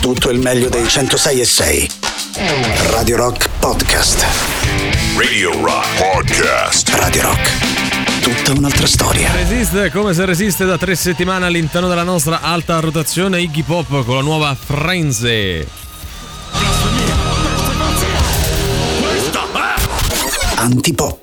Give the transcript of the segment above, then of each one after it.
tutto il meglio dei 106 e 6. Radio Rock Podcast. Radio Rock Podcast. Radio Rock. Tutta un'altra storia. Resiste come se resiste da tre settimane all'interno della nostra alta rotazione Iggy Pop con la nuova Frenzy. Antipop.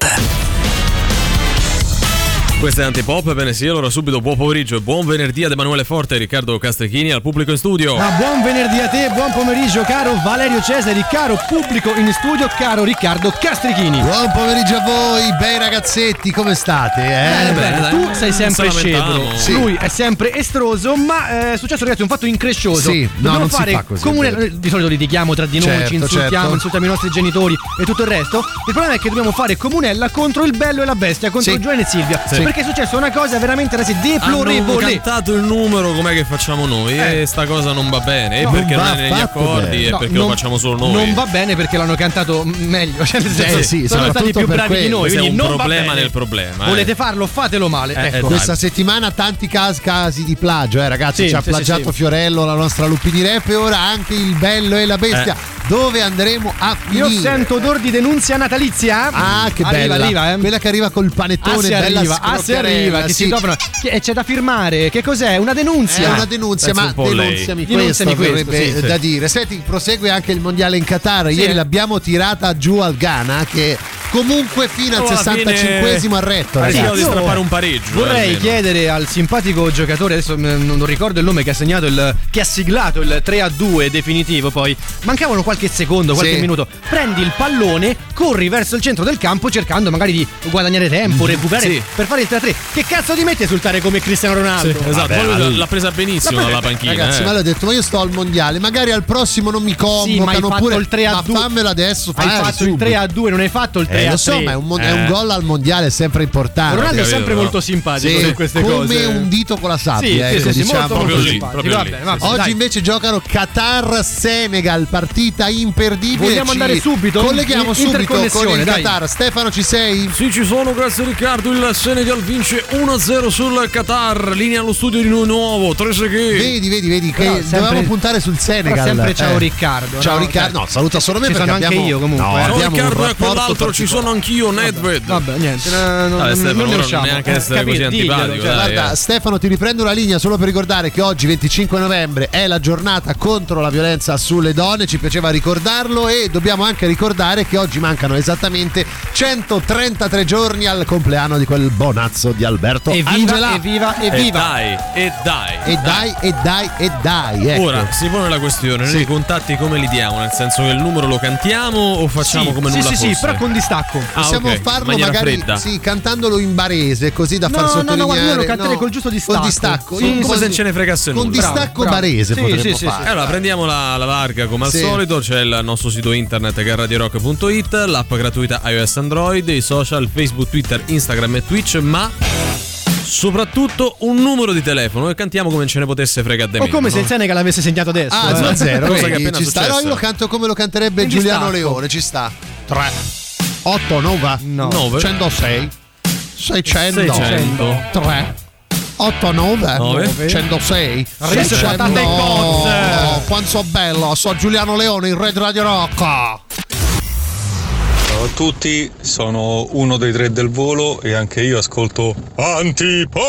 Questo è Antipop, bene sì, allora subito buon pomeriggio e buon venerdì ad Emanuele Forte e Riccardo Castrichini al pubblico in studio. Ma buon venerdì a te, buon pomeriggio caro Valerio Cesari, caro pubblico in studio, caro Riccardo Castrichini. Buon pomeriggio a voi, bei ragazzetti, come state? Eh? Eh, bene, beh, dai, tu sei sempre scevro, Sì. lui è sempre estroso, ma eh, è successo ragazzi un fatto increscioso. Sì, no, Dobbiamo non si fare fa così, comune- di solito litighiamo tra di noi, Certo, ci insultiamo, certo. insultiamo i nostri genitori e tutto il resto. Il problema è che dobbiamo fare comunella contro il bello e la bestia, contro Sì. Giovanni e Silvia, Sì. Perché è successa una cosa veramente ragazzi Hanno deplorevole. cantato il numero com'è che facciamo noi Eh. e sta cosa non va bene. No, e perché non non va è negli accordi bene. e No, perché non- lo facciamo solo noi. Non va bene perché l'hanno cantato meglio, cioè nel senso, Eh, sì, sono stati più bravi di quello. noi. Questo è quindi un non problema nel problema, eh. Volete farlo, fatelo male. Eh, ecco. eh, Questa settimana tanti casi, casi di plagio, eh ragazzi, Sì, ci ha sì, plagiato sì, sì. Fiorello, la nostra Lupini Rap e ora anche il bello e la bestia. Dove andremo a finire? Io sento odor di denunzia natalizia. Ah, che arriva, bella. Arriva, eh. Quella che arriva col panettone, Ah, si bella arriva, ah, si arriva, che sì. si trovano. E c'è da firmare. Che cos'è? Una È denunzia. una denunzia, penso ma un lei. denunziami Denunziami questo, questo, sì, sì. da dire. Senti, prosegue anche il mondiale in Qatar. Ieri eh. l'abbiamo tirata giù al Ghana che comunque fino al Oh, fine 65esimo ha retto. Ragazzi. di strappare un pareggio. Vorrei almeno. chiedere al simpatico giocatore, adesso mm, non ricordo il nome, che ha segnato il. che ha siglato il 3 a 2 definitivo. Poi mancavano qualche secondo, qualche Sì. minuto. Prendi il pallone, corri verso il centro del campo cercando magari di guadagnare tempo, recuperare Sì. per fare il 3 a 3. Che cazzo ti metti a esultare come Cristiano Sì, Ronaldo? esatto, Vabbè, poi lui lui- l'ha presa benissimo dalla panchina. Ragazzi, eh. ma lui ha detto: Ma io sto al mondiale, magari al prossimo non mi convocano. Sì, pure, il 3 a ma 2. fammelo adesso. Hai fai fatto il subito. 3 a 2, non hai fatto il 3 Eh, a lo so, 3. ma è un, mon- è un Eh. gol al mondiale è sempre importante. Ronaldo è sempre no? molto simpatico Sì, su queste come cose. un dito con la sabbia. Sì, ecco, sì, sì, sì, diciamo molto, simpatico. Oggi invece giocano Qatar-Senegal, partita imperdibile. Vogliamo andare subito? Colleghiamo subito con interconnessione, il. Qatar. Stefano, ci sei? Sì, ci sono, grazie Riccardo. Il Senegal vince 1-0 sul Qatar. Linea allo studio di nuovo. Tre seghe. Vedi, vedi, vedi che sempre- dovevamo puntare sul Senegal. Sempre ciao Eh. Riccardo. Ciao no? Riccardo. Cioè, No, saluta solo me Ci perché sono anche abbiamo io comunque, No, eh. Ciao abbiamo un Riccardo e quell'altro ci sono anch'io, Nedved. Vabbè, niente, no, no, non, Stefano, non ne ora usciamo. neanche Eh, essere così capito, diglielo, antipatico, cioè, dai. Guarda, eh. Stefano, ti riprendo la linea solo per ricordare che oggi, 25 novembre, è la giornata contro la violenza sulle donne. Ci piaceva ricordarlo e dobbiamo anche ricordare che oggi mancano esattamente 133 giorni al compleanno di quel bonazzo di Alberto Evviva, Angela. evviva, E evviva. dai, e dai. E dai, e dai, e dai. Ecco. Ora si pone la questione: noi i contatti come li diamo? Nel senso che il numero lo cantiamo o facciamo Sì, come sì, nulla sì, fosse? sì, però con distacco. Ah, Possiamo ok, in farlo maniera magari fredda. sì, cantandolo in barese, così da No, far no, no, sottolineare. guarda, io lo canterei col giusto distacco. Col distacco. Sì, come se ce ne fregasse Con nulla. distacco Bravo, barese Sì, potremmo sì, sì, fare. sì. Allora, prendiamo la, la larga come al Sì. solito. C'è il nostro sito internet che è radiorock.it, l'app gratuita iOS Android, i social Facebook, Twitter, Instagram e Twitch, ma soprattutto un numero di telefono e cantiamo come ce ne potesse fregare di O come se no? il Senegal avesse segnato adesso. Ah, eh. 2 0 Cosa che ci sta. No, io lo canto come lo canterebbe In Giuliano distacco. Leone, ci sta. 3 8 9 No. 9 106 600 600 3 8 9 Nove. 106 Riscuotate i coz. Oh, quanto so bello, so Giuliano Leone in Red Radio Rock. A tutti, sono uno dei tre del volo e anche io ascolto Antipop!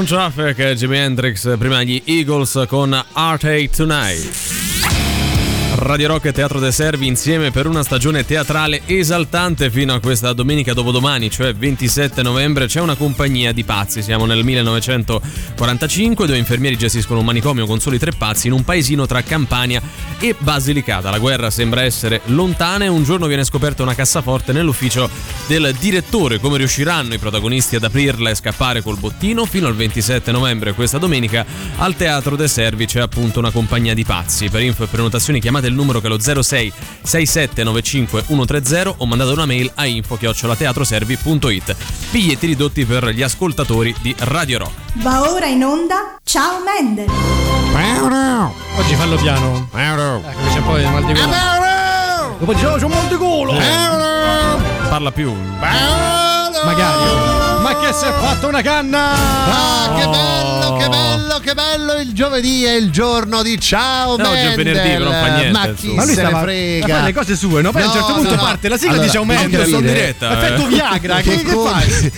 Sound Traffic, Jimi Hendrix, prima gli Eagles con Art Hate Tonight. Radio Rock e Teatro De Servi insieme per una stagione teatrale esaltante fino a questa domenica dopodomani, cioè 27 novembre. C'è una compagnia di pazzi, siamo nel 1945, due infermieri gestiscono un manicomio con soli tre pazzi in un paesino tra Campania e Basilicata. La guerra sembra essere lontana e un giorno viene scoperta una cassaforte nell'ufficio del direttore. Come riusciranno i protagonisti ad aprirla e scappare col bottino? Fino al 27 novembre, questa domenica, al Teatro De Servi c'è appunto una compagnia di pazzi. Per info e prenotazioni chiamate il numero che è lo 06 67 95 130 o mandate una mail a info-teatroservi.it. Biglietti ridotti per gli ascoltatori di Radio Rock. Va ora in onda Ciao Mendel. Oggi fallo piano. Ecco, c'è un po' di mal di gola. Dopo oh, c'ho un mal di culo. Parla più. Magari. Ma che si è fatto una canna? Ah, che bello, che bello, che bello! Il giovedì è il giorno di ciao No, oggi è Mendel. venerdì, però non fa niente, Ma chi. Ma lui se ne stava a frega? fare le cose sue, no? Poi a un No, certo punto no, no. parte la sigla Allora, di Ciao devi Mendel. sono diretta, eh. Effetto Viagra, che, che con, fai?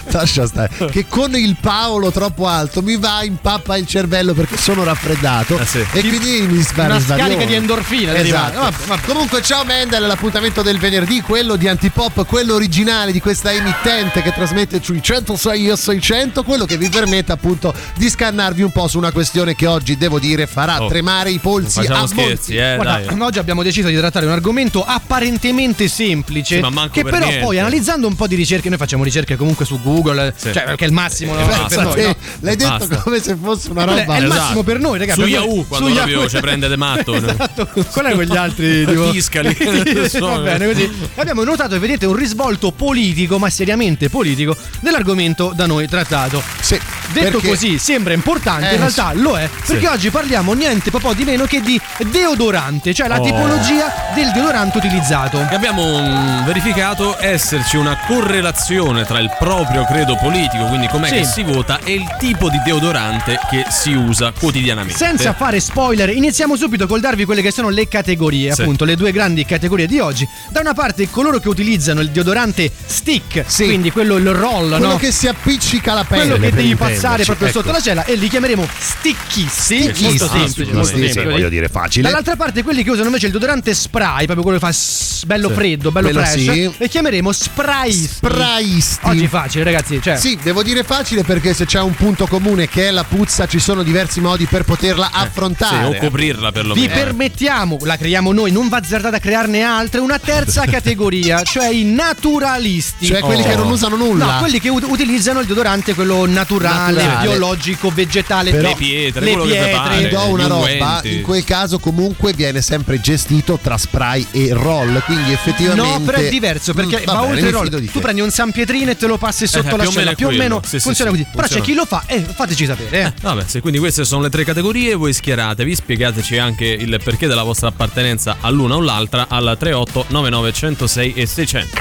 lascia stare che con il Paolo troppo alto mi va in pappa il cervello perché sono raffreddato Ah, sì. e quindi mi spara Una svarione. scarica di endorfina esatto. Vabbè, vabbè. comunque ciao Mendel l'appuntamento del venerdì quello di Antipop quello originale di questa emittente che trasmette sui 106 e 600 quello che vi permette appunto di scannarvi un po' su una questione che oggi devo dire farà Oh, tremare i polsi Non a scherzi, molti eh, Guarda, dai. oggi abbiamo deciso di trattare un argomento apparentemente semplice, Sì, ma che per però niente. poi analizzando un po' di ricerche, noi facciamo ricerche comunque su Google, Sì. cioè che è il massimo no? Beh, per pensa noi, no? l'hai detto Basta. come se fosse una roba è il Esatto. massimo per noi, raga. Su per noi- Yahoo, quando su proprio Yahoo. ci prende de matto. esatto. Qual è quegli altri tipo Fiscali. Va bene così. Abbiamo notato, vedete, un risvolto politico, ma seriamente politico, dell'argomento da noi trattato. Sì, Detto perché- così sembra importante, Eh, in realtà lo è, perché oggi parliamo niente po' di meno che di deodorante, cioè la Oh. tipologia del deodorante utilizzato. E abbiamo verificato esserci una correlazione tra il proprio credo politico, quindi com'è Sì. che si vota, e il tipo di deodorante che si usa quotidianamente. Senza fare spoiler, iniziamo subito col darvi quelle che sono le categorie, Sì. appunto, le due grandi categorie di oggi. Da una parte coloro che utilizzano il deodorante stick, Sì. quindi quello il roll, quello no? che si appiccica alla pelle quello che devi intenderci. Passare proprio Ecco. sotto la cella e li chiameremo sticchisti. Sticchisti, molto semplice, molto semplice. voglio dire facile. Dall'altra parte quelli che usano invece il deodorante spray, proprio quello che fa s- bello freddo, bello Quello fresh, sì. e chiameremo sprayisti. Sprayisti. Oggi facile, ragazzi, cioè Sì, devo dire facile perché se c'è un punto comune che è la puzza, ci sono diversi modi per poterla Sì, affrontare. o coprirla Vi perlomeno. permettiamo, la creiamo noi, non va azzardate a crearne altre, una terza categoria, cioè i naturalisti. Cioè quelli Oh. che non usano nulla. No, quelli che ut- utilizzano il deodorante, quello naturale, Naturale. biologico, vegetale. Però- Le pietre, le quello che pietre. Ti do una roba, in quel caso comunque viene sempre gestito tra spray e roll, quindi effettivamente No, però è diverso perché Mm, va bene, oltre roll. Tu prendi un San Pietrino e te lo passi sotto Eh, la scena. Più o meno Sì, funziona sì, così. Però c'è funziona. chi lo fa, eh, fateci sapere. Eh. Vabbè, se quindi queste sono le tre categorie, voi schieratevi, spiegateci anche il perché della vostra appartenenza all'una o l'altra al 38 99 106 e 600.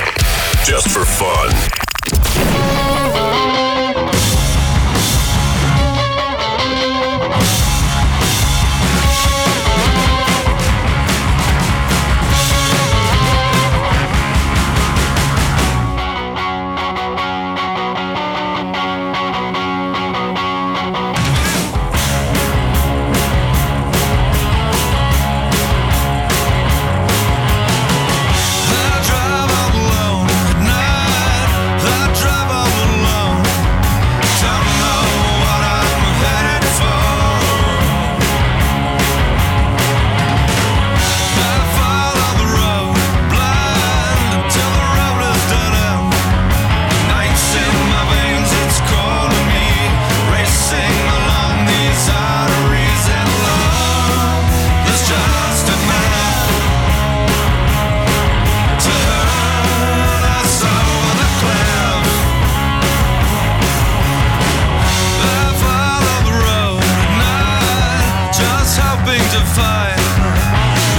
Just for fun.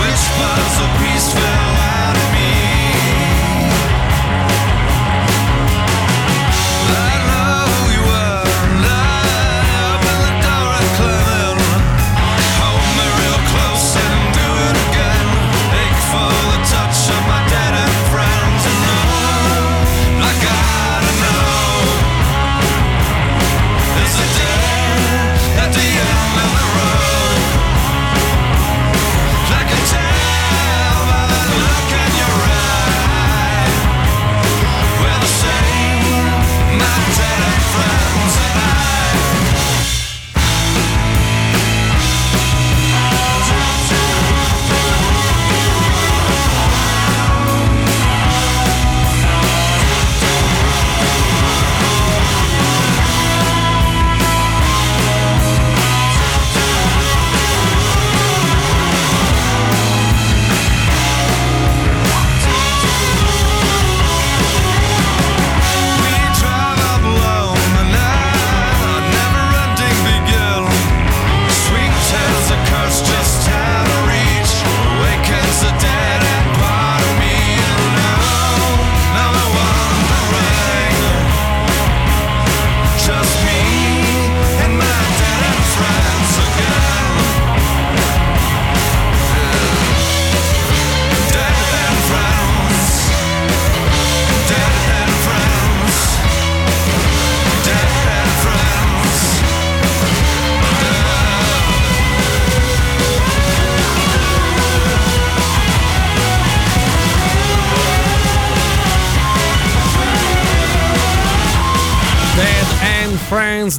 which was a peaceful.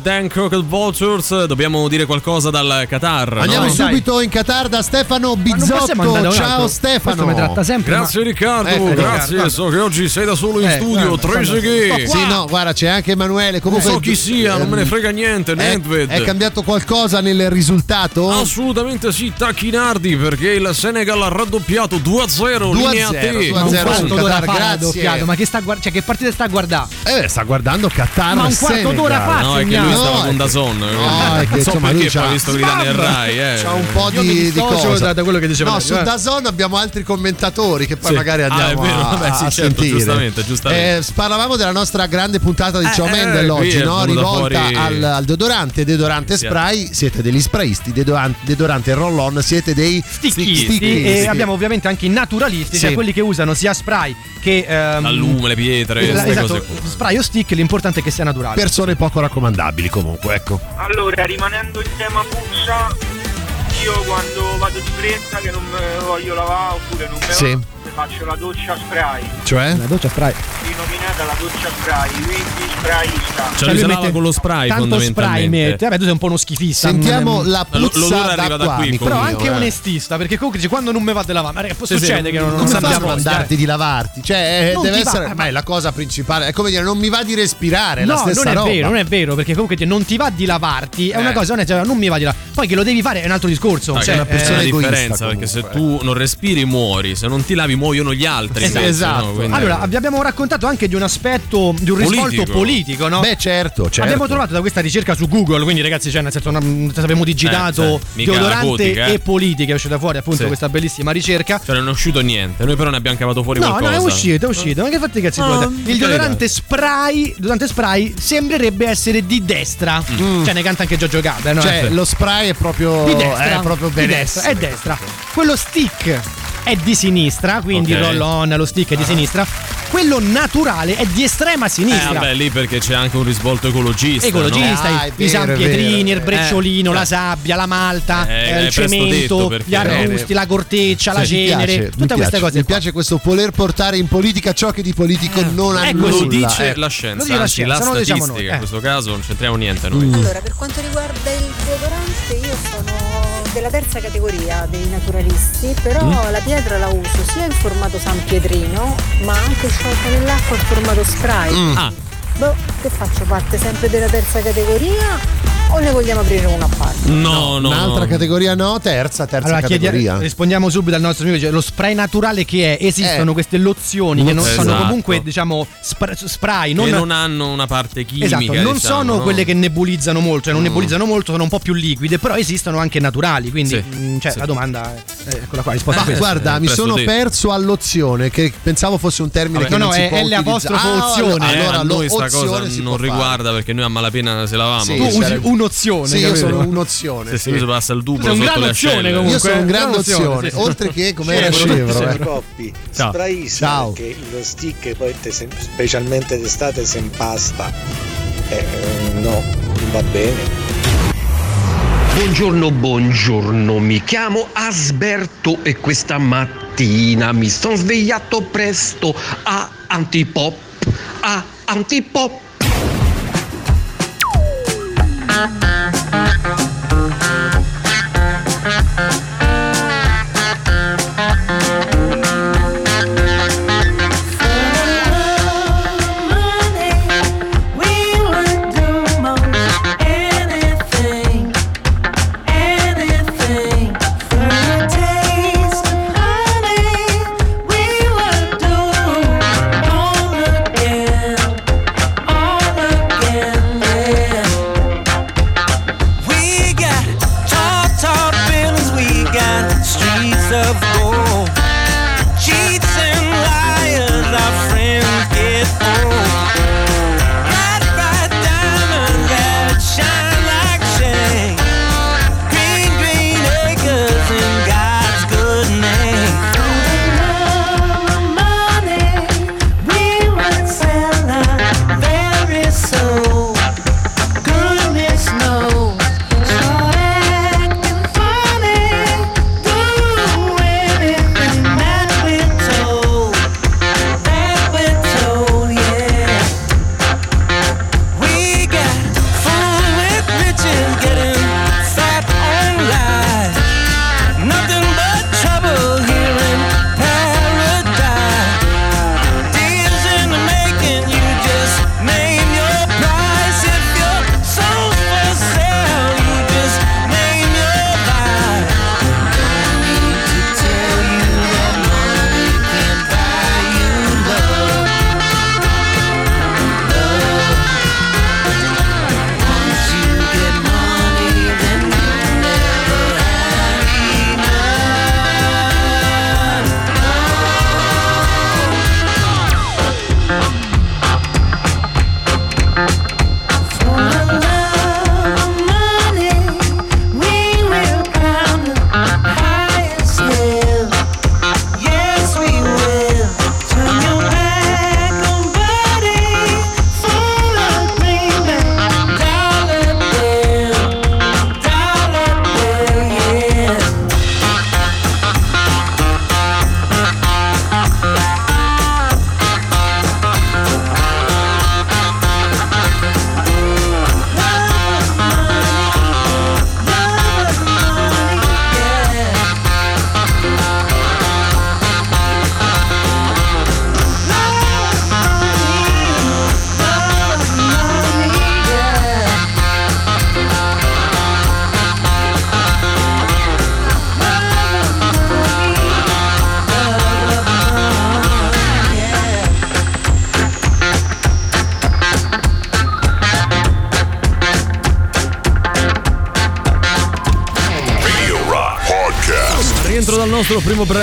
Dan Crooked Vultures. Dobbiamo dire qualcosa dal Qatar. Andiamo no? subito in Qatar da Stefano Bizzotto. Ciao. Stefano. Mi tratta sempre Grazie Riccardo, Ecco, grazie. Riccardo. So che oggi sei da solo in Eh, studio. guarda, Tre guarda. seghe. Sì, no, guarda, c'è anche Emanuele. Non Comunque so chi sia, non me ne frega niente. È, Nedved. è cambiato qualcosa nel risultato? Assolutamente sì, Tacchinardi perché il Senegal ha raddoppiato 2-0. 2-0, linea a te. 2-0 Ma un sul quarto d'ora Qatar, grazie. ma che, sta guard- cioè, che partita sta a guardare? Eh, sta guardando Qatar. Ma un quarto d'ora fa, No, è che. Lui stava No, con Dazon. No, è che non so insomma perché poi visto gridare nel Rai. Eh. C'ha un po' di, di dissocio cosa. da- da quello che diceva No, su. Dazon abbiamo altri commentatori che poi Sì. magari Ah, andiamo a, vabbè, sì, a certo, sentire. giustamente, giustamente. Eh, parlavamo della nostra grande puntata di Eh, Ciao eh, Mendel oggi, no? rivolta al, al deodorante, deodorante Sì. spray. Siete degli sprayisti, deodorante, deodorante e roll-on, siete dei Sticchisti Sticchi, e sì. abbiamo ovviamente anche i naturalisti, Sì. cioè quelli che usano sia spray che ehm, Al lume, le pietre, la- esatto, cose qua. spray o stick, l'importante è che sia naturale. persone poco raccomandabili comunque, ecco. Allora, rimanendo in tema puzza, io quando vado di fretta che non voglio lavare oppure non me Sì. Faccio la doccia spray, Cioè? La doccia spray. denominata la doccia spray, quindi sprayista. Cioè, lui lui si lava con lo spray Tanto spray mette. Vabbè, tu sei un po' uno schifista. Sentiamo non la L- puzza arriva da da qua, qui, Però anche eh. onestista, perché comunque dice quando non mi va di lavare, ma raga, Sì, sì, succede che non, non sappiamo fai a mandarti di lavarti? Cioè, eh, Non deve ti va, essere. ma- è la cosa principale. È come dire, non mi va di respirare. è la No, stessa non è roba. vero, non è vero, perché comunque ti- non ti va di lavarti, è una Eh. cosa onesta, non mi va di lavare. Poi che lo devi fare è un altro discorso. Dai, cioè, che è una persona egoista differenza perché se tu non respiri muori, se non ti lavi muoiono gli altri. Esatto. penso, Esatto. no? Allora, vi abbiamo raccontato anche di un aspetto, di un risvolto Politico. politico, no? Beh, certo, certo. Abbiamo trovato da questa ricerca su Google, quindi ragazzi, cioè nel senso non abbiamo digitato Eh. Mica deodorante narcotica, eh. e politica, è uscita fuori appunto Sì. questa bellissima ricerca. Cioè non è uscito niente, noi però ne abbiamo cavato fuori No, qualcosa. no, è uscito, è uscito. Ma che fatti cazzi per Il deodorante spray, il deodorante spray sembrerebbe essere di destra. Cioè ne canta anche Giorgio Gaber, no? Mm. Cioè, lo spray è proprio. di destra. È proprio di destra, è destra. Quello stick è di sinistra, quindi Ok. il roll-on, lo stick è di sinistra. Quello naturale è di estrema Eh, sinistra. vabbè, lì perché c'è anche un risvolto ecologista. Ecologista, no? Ah, i- San Pietrini, vero. il brecciolino, Eh, la eh. sabbia, la malta, Eh, eh, il cemento, gli arbusti, la corteccia, la Sì, mi cenere, piace, mi tutte queste piace. cose. Mi qua. piace questo voler portare in politica ciò che di politico non ha è nulla. Lo dice ecco. la scienza, Lo dice la anzi scienza, la non lo diciamo statistica. noi, In eh. questo caso non c'entriamo niente noi. Mm. Allora, per quanto riguarda il deodorante, io sono della terza categoria dei naturalisti, però Mm. la pietra la uso sia in formato San Pietrino, ma anche sciolta nell'acqua in formato spray. Mm. Ah, Boh, che faccio? Parte sempre della terza categoria o ne vogliamo aprire una a parte? no, no. Un'altra no. categoria no, terza, terza Allora, chiedi- categoria. rispondiamo subito al nostro amico. cioè, lo spray naturale che è? Esistono Eh. queste lozioni che non Esatto. sono comunque, diciamo, spra- spray. Non, Che non hanno una parte chimica. Esatto, non diciamo, sono no? quelle che nebulizzano molto, cioè non Mm. nebulizzano molto, sono un po' più liquide, però esistono anche naturali, quindi Sì, mh, cioè, sì. la domanda è è quella qua, risposta Ma questa. guarda, eh, mi sono detto. perso all'ozione, che pensavo fosse un termine Vabbè. che No, non no, si è può L utilizzare. apostrofo ozione. Ah, Eh, allora a noi sta l'ozione cosa non riguarda perché noi a malapena se lavamo. Sì, tu usi. Un'ozione. Sì, io capito? sono un'ozione. Se sì. lui si passa il dublo sei un gran ozione, comunque. Io sono un grande Grande ozione, oltre che come era scevro. eh. Coppi, Ciao. perché lo stick poi te se- specialmente d'estate si impasta. Eh, no, non va bene. Buongiorno, buongiorno, mi chiamo Asberto e questa mattina mi sono svegliato presto a antipop, a antipop.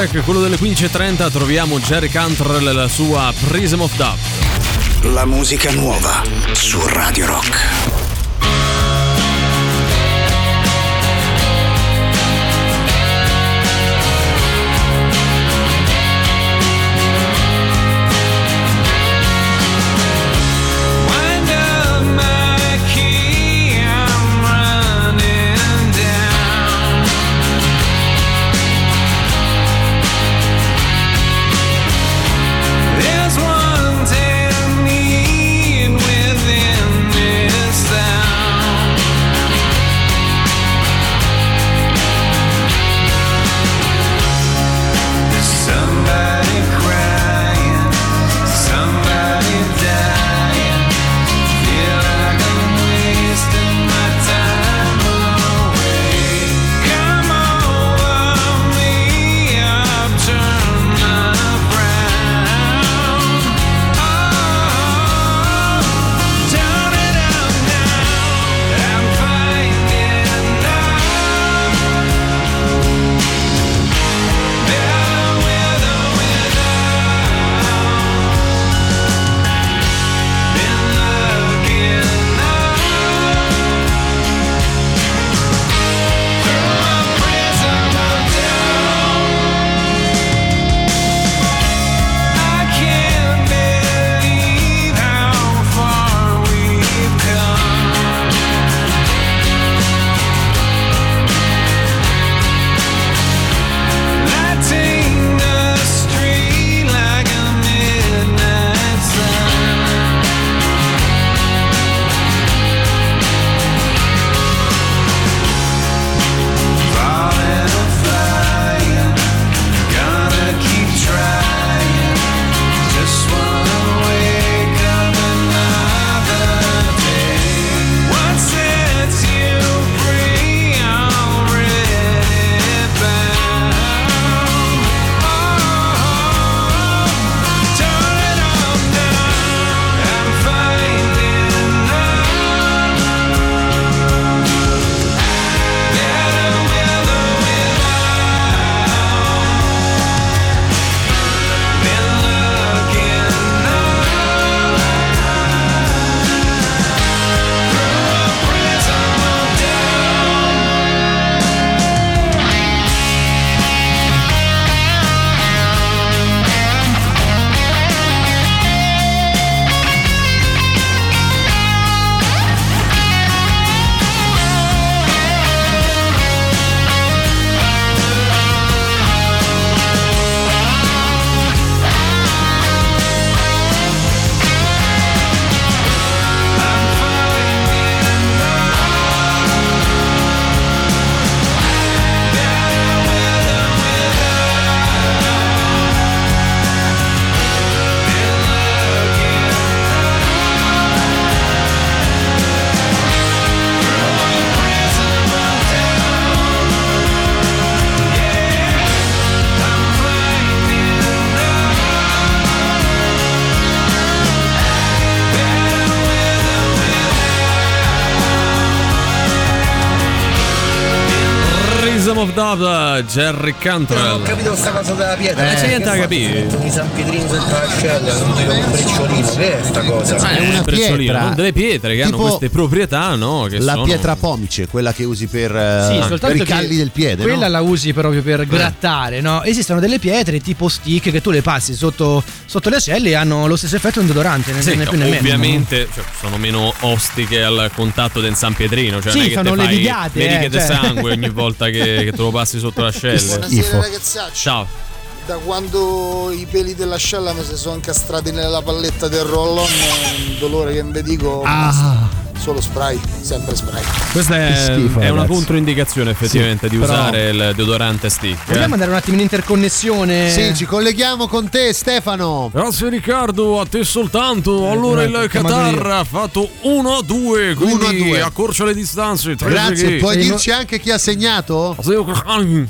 Break, quello delle 15.30, troviamo Jerry Cantrell e la sua Prism of Dove. La musica nuova su Radio Rock. Of Dove, Jerry Cantrell. ho capito questa cosa della pietra. Eh, c'è niente da capire. Di San Pietrino sotto l'ascella, non dico un brecciolino. Che è sta cosa? Ah, è una pietra. no? delle pietre che hanno Tipo queste proprietà, no? Che La sono... pietra pomice, quella che usi per, eh, Sì, per i calli del piede. Quella no? la usi proprio per grattare, no? Esistono delle pietre tipo stick che tu le passi sotto, sotto le ascelle e hanno lo stesso effetto di un deodorante, né, Sì, né più né meno. ovviamente cioè, sono meno ostiche al contatto del San Pietrino. Cioè, Sì, non è che fanno te le fai le eh, righe di cioè. sangue ogni volta che, che te lo passi sotto l'ascelle. Buonasera ragazzacci. Ciao. Da quando i peli dell'ascella mi si sono incastrati nella palletta del roll-on, è un dolore che mi dico Ah. Solo spray, sempre spray. Questa è, schifo, è una controindicazione effettivamente Sì, di però- usare il deodorante stick. eh. Vogliamo andare un attimo in interconnessione? Sì, ci colleghiamo con te, Stefano. Grazie Riccardo, a te soltanto. Allora il chiamato Qatar ha fatto 1 a 2, quindi 1 a 2. accorcia le distanze. Grazie, puoi dirci anche chi ha segnato?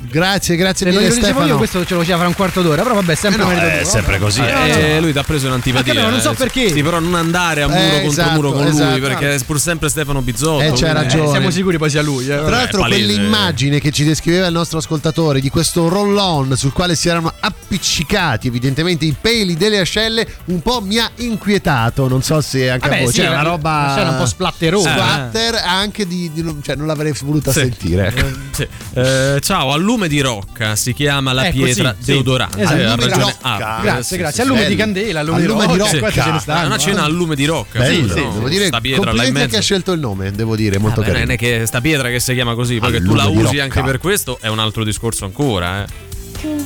Grazie, grazie mille Stefano. io questo ce lo faceva fra un quarto d'ora, però vabbè, sempre Eh no, merito è tuo. sempre così, Eh, Eh, no, no. lui ti ha preso un'antipatia. Ah, non so eh, perché. Sì, però non andare a muro Eh, contro esatto, muro con esatto. lui perché pur sempre Stefano Bizzotto. Eh, c'ha ragione. Siamo sicuri poi sia lui. eh. Tra l'altro, palese. quell'immagine che ci descriveva il nostro ascoltatore di questo roll-on sul quale si erano appiccicati evidentemente i peli delle ascelle, un po' mi ha inquietato. Non so se anche Vabbè, a voi. sì, Cioè, una roba. scena un po' splatterosa. Splatter, anche di. di non- cioè, non l'avrei voluta Sì. sentire. ecco. Sì. Eh, ciao, a lume di rocca si chiama la Ecco, pietra sì, sì. deodorante. Esatto. Ha A lume di ragione. rocca. Ah, Grazie, grazie. sì, a lume sì. di candela, a lume, di rocca, una cena a lume di rocca. Bello, sì, no? devo dire, sta pietra là in complimenti mezzo. ha scelto il nome, devo dire, molto Vabbè, carino. non è che sta pietra che si chiama così, che tu la usi anche per questo è un altro discorso ancora. Eh. Tu Sì.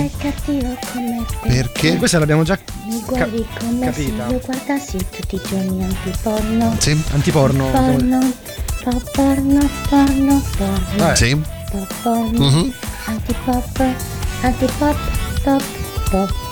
sei cattivo come te. Perché? Questa l'abbiamo già Mi guardi come capita. se io guardassi tutti i giorni antiporno. Sì. antiporno. Porno, po- porno, porno, porno. Eh. Sì. Po- porno, Mhm. antipop, antipop, pop, pop.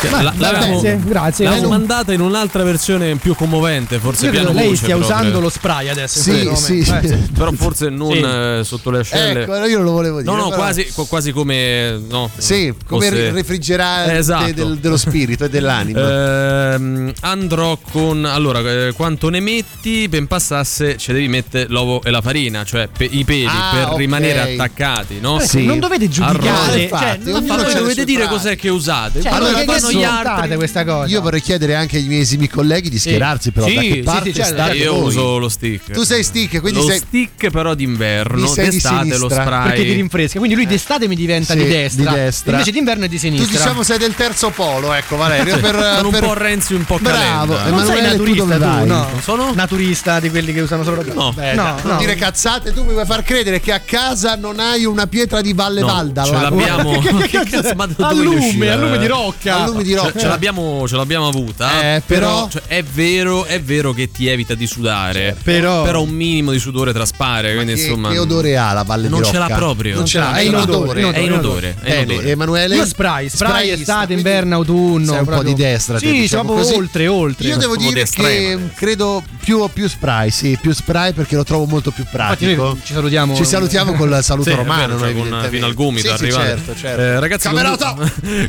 Cioè, Ma- la- l'avevamo, Grazie, grazie. l'avevamo Eh, mandata in un'altra versione più commovente, forse Io credo piano lei voce stia proprio. usando lo spray adesso. Sì, sì. Eh, sì. Però forse non Sì. eh, sotto le ascelle. Ecco, io non lo volevo dire. No, no, però- quasi, qu- quasi come. No, Sì, come fosse- il refrigerante Esatto. del- dello spirito e dell'anima. Ehm, andrò con allora eh, quanto ne metti ben passasse ci devi mettere l'uovo e la farina cioè pe- i peli Ah, per ok. rimanere attaccati no? Eh, Sì. Non dovete giudicare. Infatti, Cioè, non dovete dire cos'è che usate Cioè, allora, che gli altri questa cosa? Io vorrei chiedere anche ai miei esimi colleghi di schierarsi, però Sì, da che sì, parte sì, certo, state io voi? uso lo stick Tu sei stick, quindi lo sei stick però d'inverno sei di d'estate lo spray perché ti rinfresca. Quindi lui d'estate mi diventa Sì, di destra. di destra. Invece d'inverno è di Tu sinistra. diciamo sei del terzo polo, ecco Valerio. Per, sono un per- po' Renzi un po' Bravo, Calenda non sei Emanuele, tu naturista dove tu, vai? no. Sono? Naturista di quelli che usano solo No. Beh, no, non no. dire cazzate, tu mi vuoi far credere che a casa non hai una pietra di Valle No, Valda. ce l'abbiamo Che Che cazzo- ma da dove a è lume, uscita? a lume di rocca. A lume di rocca. Ce, ce l'abbiamo, ce l'abbiamo avuta. Eh, però- cioè, è vero, è vero che ti evita di sudare. Però- però un minimo di sudore traspare. Quindi, Che, insomma, che odore ha la Valle non di ce Rocca? l'ha proprio. Non ce l'ha, È è in in odore, odore. in È in odore. È in Bene, odore. Emanuele? Io spray, spray estate, inverno, autunno. Un po' di destra, Sì, diciamo oltre, oltre. Io devo dire che credo più, più spray, sì, più spray perché lo trovo molto più pratico. ci salutiamo. Ci salutiamo col saluto romano, cioè, fino al gomito arrivate. certo, certo. Eh, ragazzi,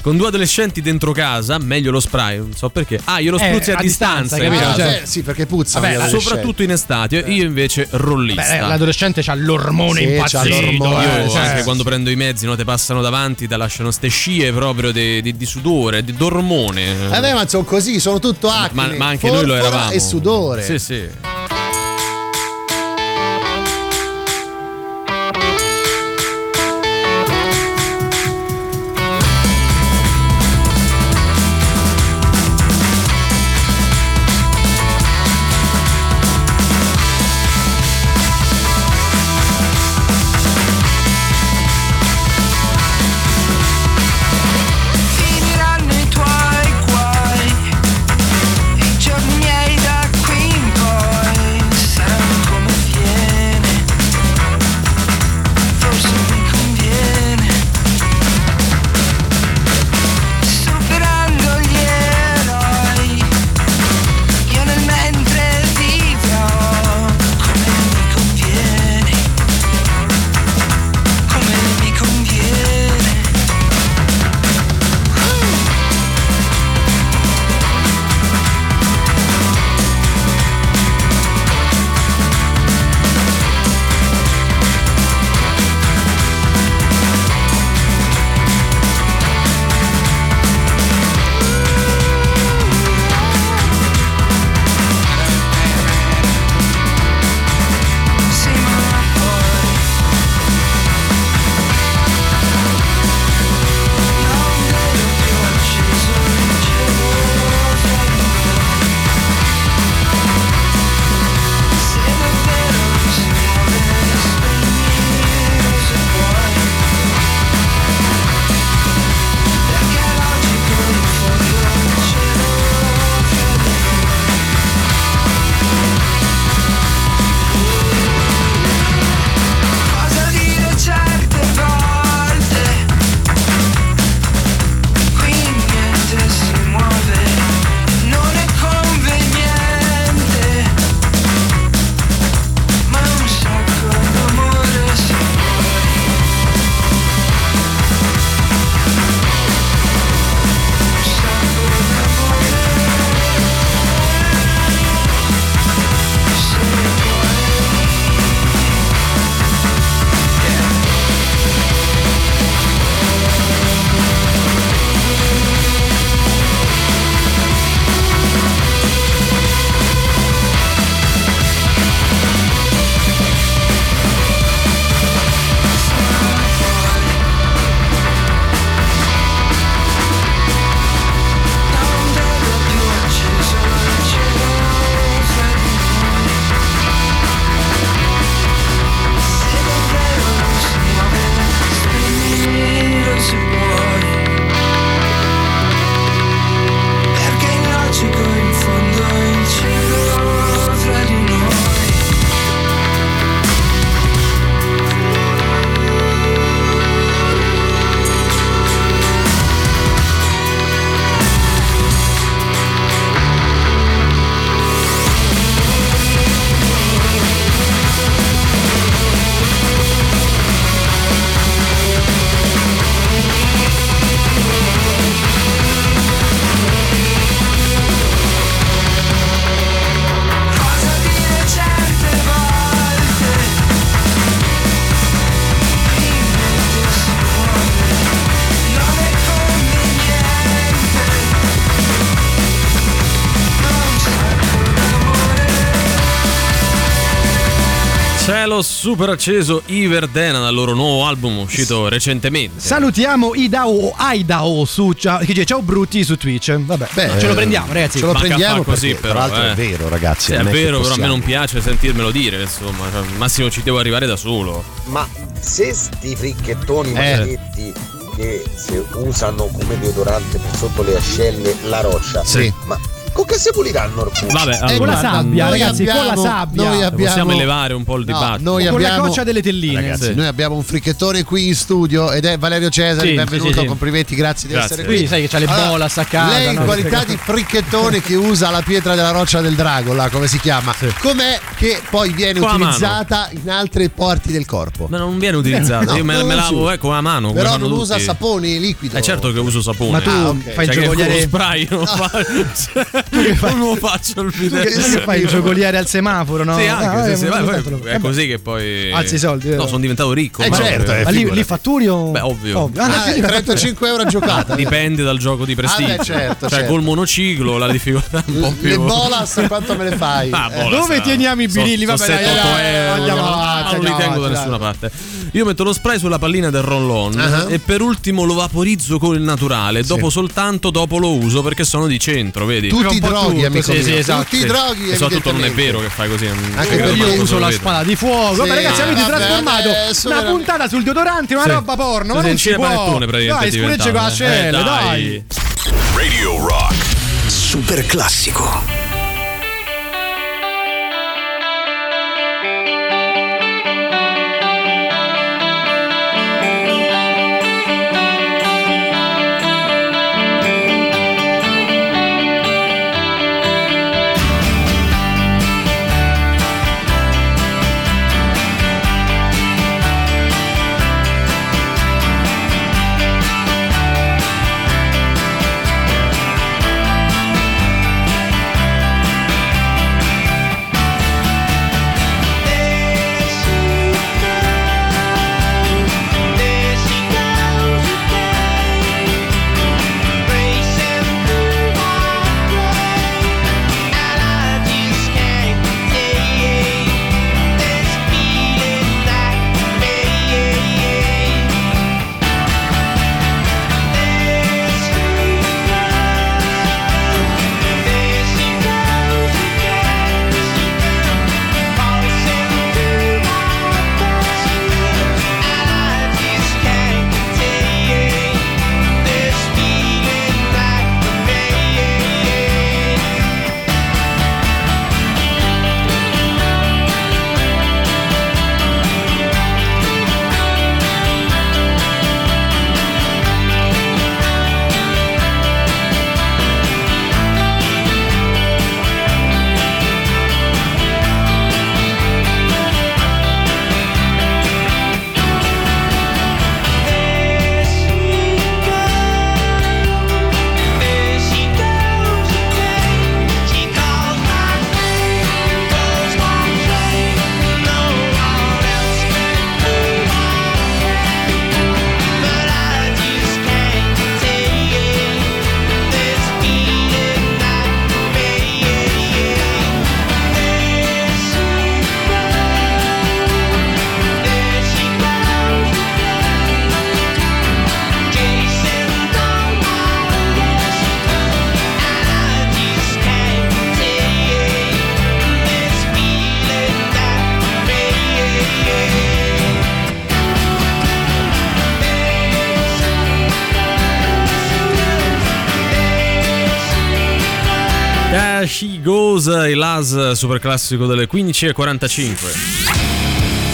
con due adolescenti dentro casa, meglio lo spray. Non so perché. Ah, io lo Eh, spruzzi a, a distanza, distanza. capito? Ah? Cioè- beh, sì, perché puzza. Vabbè, Soprattutto in estate. Io invece rollista. Beh, l'adolescente c'ha l'ormone Sì, c'ha impazzito. l'ormone, Io eh, cioè- anche quando prendo i mezzi, no, te passano davanti, ti lasciano ste scie proprio di, di- di sudore, di dormone. Eh beh, ma sono così, sono tutto acne. ma, ma anche noi lo eravamo. E sudore. Sì, sì. Super acceso i Verdena dal loro nuovo album uscito recentemente. Salutiamo Idao o Aidao su ciao, che dice ciao brutti su Twitch. Vabbè, Beh, ce lo prendiamo, ragazzi. ce lo Ma che prendiamo così perché, però, tra l'altro eh. è vero ragazzi Sì, è vero, però a me non piace sentirmelo dire, insomma. Cioè, al massimo ci devo arrivare da solo. Ma se sti fricchettoni Eh. maledetti che si usano come deodorante per sotto le ascelle la roccia, Sì. ma con che si puliranno il? Vabbè, con la allora, sabbia, ragazzi, con la abbiamo- sabbia. noi abbiamo- possiamo elevare un po' il No, dibattito. noi Con la abbiamo, coccia delle telline. Ragazzi, Sì. noi abbiamo un fricchettone qui in studio ed è Valerio Cesari. Sì, benvenuto, sì, complimenti, grazie, di Grazie. essere Qui qui. sai che c'ha le bolas a casa, Lei in no? qualità di fricchettone che usa la pietra della roccia del drago, là, come si chiama? Com'è che poi viene Con mano. utilizzata in altre parti del corpo? Ma non viene utilizzata. No, Io me, non me lavo eh, con la mano. come Però non usa saponi liquido. Eh certo che uso sapone. Ma tu Ah, fai il Cioè, con lo giocoliere spray non, fa... non lo faccio il video. che fai il giocoliere al semaforo, no? Sì, anche, Ah, sì, eh, vai, fatelo. è così che poi. Alzi i soldi, No, vero? sono diventato ricco. Eh, proprio. certo, eh, Ma lì, lì fatturi o. Beh, ovvio. Ah, Ah, sì, 35 euro a giocata. Dipende dal gioco di prestigio. Ah, beh, certo, cioè, certo. col monociclo la difficoltà è un po' più. Le bolas quanto me le fai? Ah, Eh, bolas, Dove ah. teniamo i birilli? So- Vabbè, so dai, 7-8 dai, euro. andiamo no, avanti, non li tengo da nessuna parte. Io metto lo spray sulla pallina del roll-on Ah. e per ultimo lo vaporizzo con il naturale. Dopo soltanto dopo lo uso perché sono di centro, vedi? Tutti i droghi, tutto, amico sì, mio. sì, esatto, Tutti i Sì. droghi, E soprattutto non è vero che fai così. Anche Eh, per ma Io uso la spada di fuoco. Sì, Vabbè, ragazzi, avete vabbè, trasformato adesso una veramente- puntata sul deodorante, una Sì. roba porno. Ma Sì, non sì, il può. panettone praticamente Dai, scuregge con la Eh, dai. Radio Rock. Super classico. Goes, il AS super classico delle 15.45.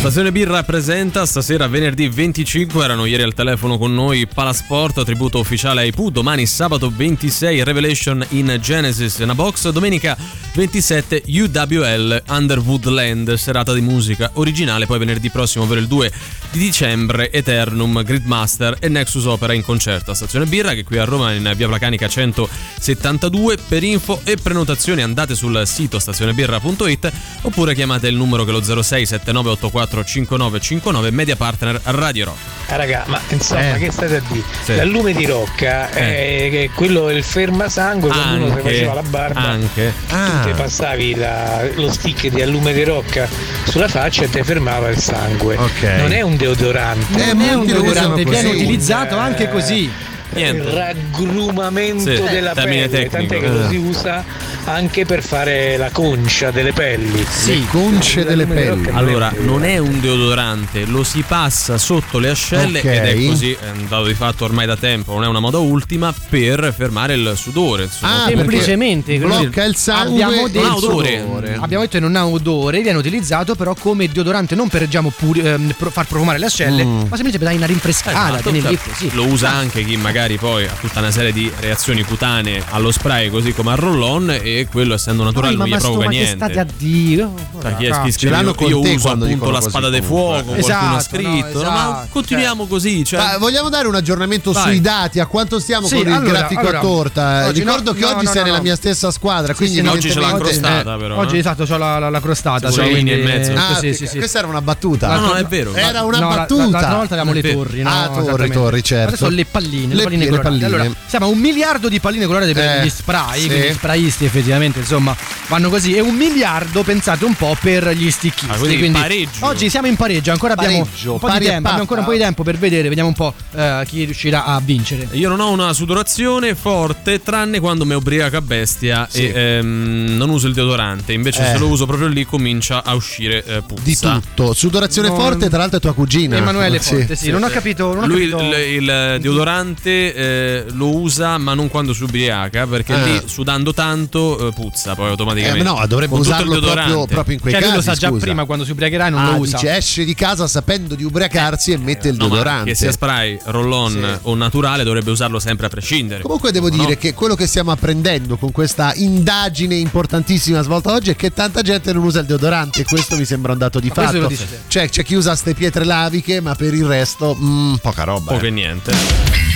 Stazione Birra presenta stasera venerdì 25 erano ieri al telefono con noi Palasport, tributo ufficiale ai Pooh, domani sabato 26 Revelation in Genesis in a box, domenica 27 UWL Underwood Land, serata di musica originale, poi venerdì prossimo per il 2 di dicembre Eternum, Gridmaster e Nexus Opera in concerto a Stazione Birra che qui a Roma in via Placanica 172 per info e prenotazioni andate sul sito stazionebirra.it oppure chiamate il numero che è lo 06 7984 334 5959 media partner Radio Rock. Ah, raga, ma insomma, Eh. che state a dire? Sì. L'allume di Rocca è, che quello è il fermasangue quando uno si faceva la barba. anche. Tu Ah. ti passavi la- lo stick di allume di Rocca sulla faccia e ti fermava il sangue. Non è un deodorante. Non è un deodorante, viene utilizzato anche così. Il raggrumamento Sì, della pelle, tecnico. tant'è che lo Eh. si usa anche per fare la concia delle pelli. Le conce delle pelli. Allora, non è un deodorante, lo si passa sotto le ascelle Ok. ed è così, è un dato di fatto ormai da tempo, non è una moda ultima per fermare il sudore. insomma. Ah, semplicemente blocca il sangue abbiamo detto, il sudore. abbiamo detto che non ha odore viene utilizzato però come deodorante non per diciamo, puri- pro- far profumare le ascelle Mm. ma semplicemente per dare una rinfrescata Esatto, lì così. Lo usa anche chi magari poi ha tutta una serie di reazioni cutanee allo spray così come al roll-on e quello essendo naturale ma, non gli ma provoca ma che niente. state a dire? Cioè, chi è Ah, chi scrive, io, con io te uso quando appunto la spada di fuoco, qualcuno ha Esatto, scritto, no, ma esatto, continuiamo così. Cioè, Ma vogliamo dare un aggiornamento Vai. sui dati? A quanto stiamo Sì, con il allora, grafico allora, a torta? oggi Ricordo no, che no, oggi no, sei no, nella no. mia stessa squadra, Sì, quindi sì, no, oggi ce l'ha evidentemente- crostata però. Oggi eh. esatto, ho la, la, la crostata. Cioè, quindi- in mezzo. Ah, questa era una battuta. No, no, è vero. Era una la- battuta. La, l'altra volta avevamo le torri, no? Ah, torri, torri, certo. Adesso le palline, le, Le- palline colorate. palline. Allora, siamo a un miliardo di palline colorate per Eh, gli spray, sì. quindi gli sprayisti effettivamente, insomma, vanno così. E un miliardo, pensate un po', per gli sticchisti. Ah, quindi quindi pareggio. oggi siamo in pareggio, ancora abbiamo Pareggio, un po' di tempo, abbiamo ancora un po' di tempo per vedere, vediamo un po' eh, chi riuscirà a vincere. Io non ho una sudorazione forte, tranne quando mi ubriaco a bestia Sì. e ehm, non uso il deodorante. Invece, Eh. se lo uso proprio lì, comincia a uscire eh, puzza. Di tutto. Sudorazione Non- forte, tra l'altro è tua cugina. Emanuele Sì. Forte, sì, non ho capito. Non ho Lui capito. il, il deodorante eh, lo usa, ma non quando si ubriaca, perché Ah. lì sudando tanto eh, puzza poi Eh, automaticamente. no, dovrebbe Con usarlo proprio, proprio in quei Cioè, lui casi. lo sa già scusa. prima quando si ubriacherà e non Ah, lo usa. dice esce di casa sapendo di ubriacarsi e mette il No, ma deodorante. che sia spray, roll-on Sì. o naturale, dovrebbe usarlo sempre a prescindere. Comunque devo No? dire che quello che stiamo apprendendo con questa indagine importantissima svolta oggi è che tanta gente non usa il deodorante e questo mi sembra un dato di Ma fatto. Cioè c'è chi usa ste pietre laviche ma per il resto mm, poca roba. Poco eh. niente.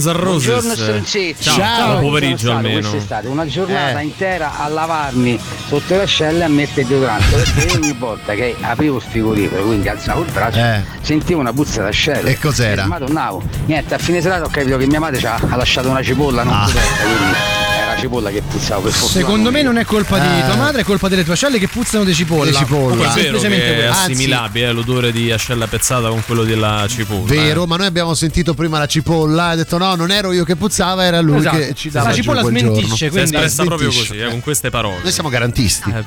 Guns N' Roses. Buongiorno stronzetti. Ciao, buon pomeriggio Sono stato almeno. Quest'estate una giornata Eh. intera a lavarmi sotto le ascelle e a mettere deodorante perché ogni volta che aprivo il frigorifero, quindi alzavo il braccio, Eh. sentivo una puzza d'ascelle. E cos'era? Ma tornavo. Niente, a fine serata ho capito che mia madre ci ha, lasciato una cipolla non Ah. coperta, quindi cipolla che puzzava per fortuna. Secondo me non è colpa di Eh. tua madre, è colpa delle tue ascelle che puzzano di cipolla. Di cipolla. È vero che è assimilabile eh, l'odore di ascella pezzata con quello della cipolla. Vero, eh. ma noi abbiamo sentito prima la cipolla e ha detto no, non ero io che puzzava, era lui Esatto. che ci dava La giù cipolla quel smentisce, giorno. Si è quindi- espressa proprio così, eh, con queste parole. Noi siamo garantisti. Eh.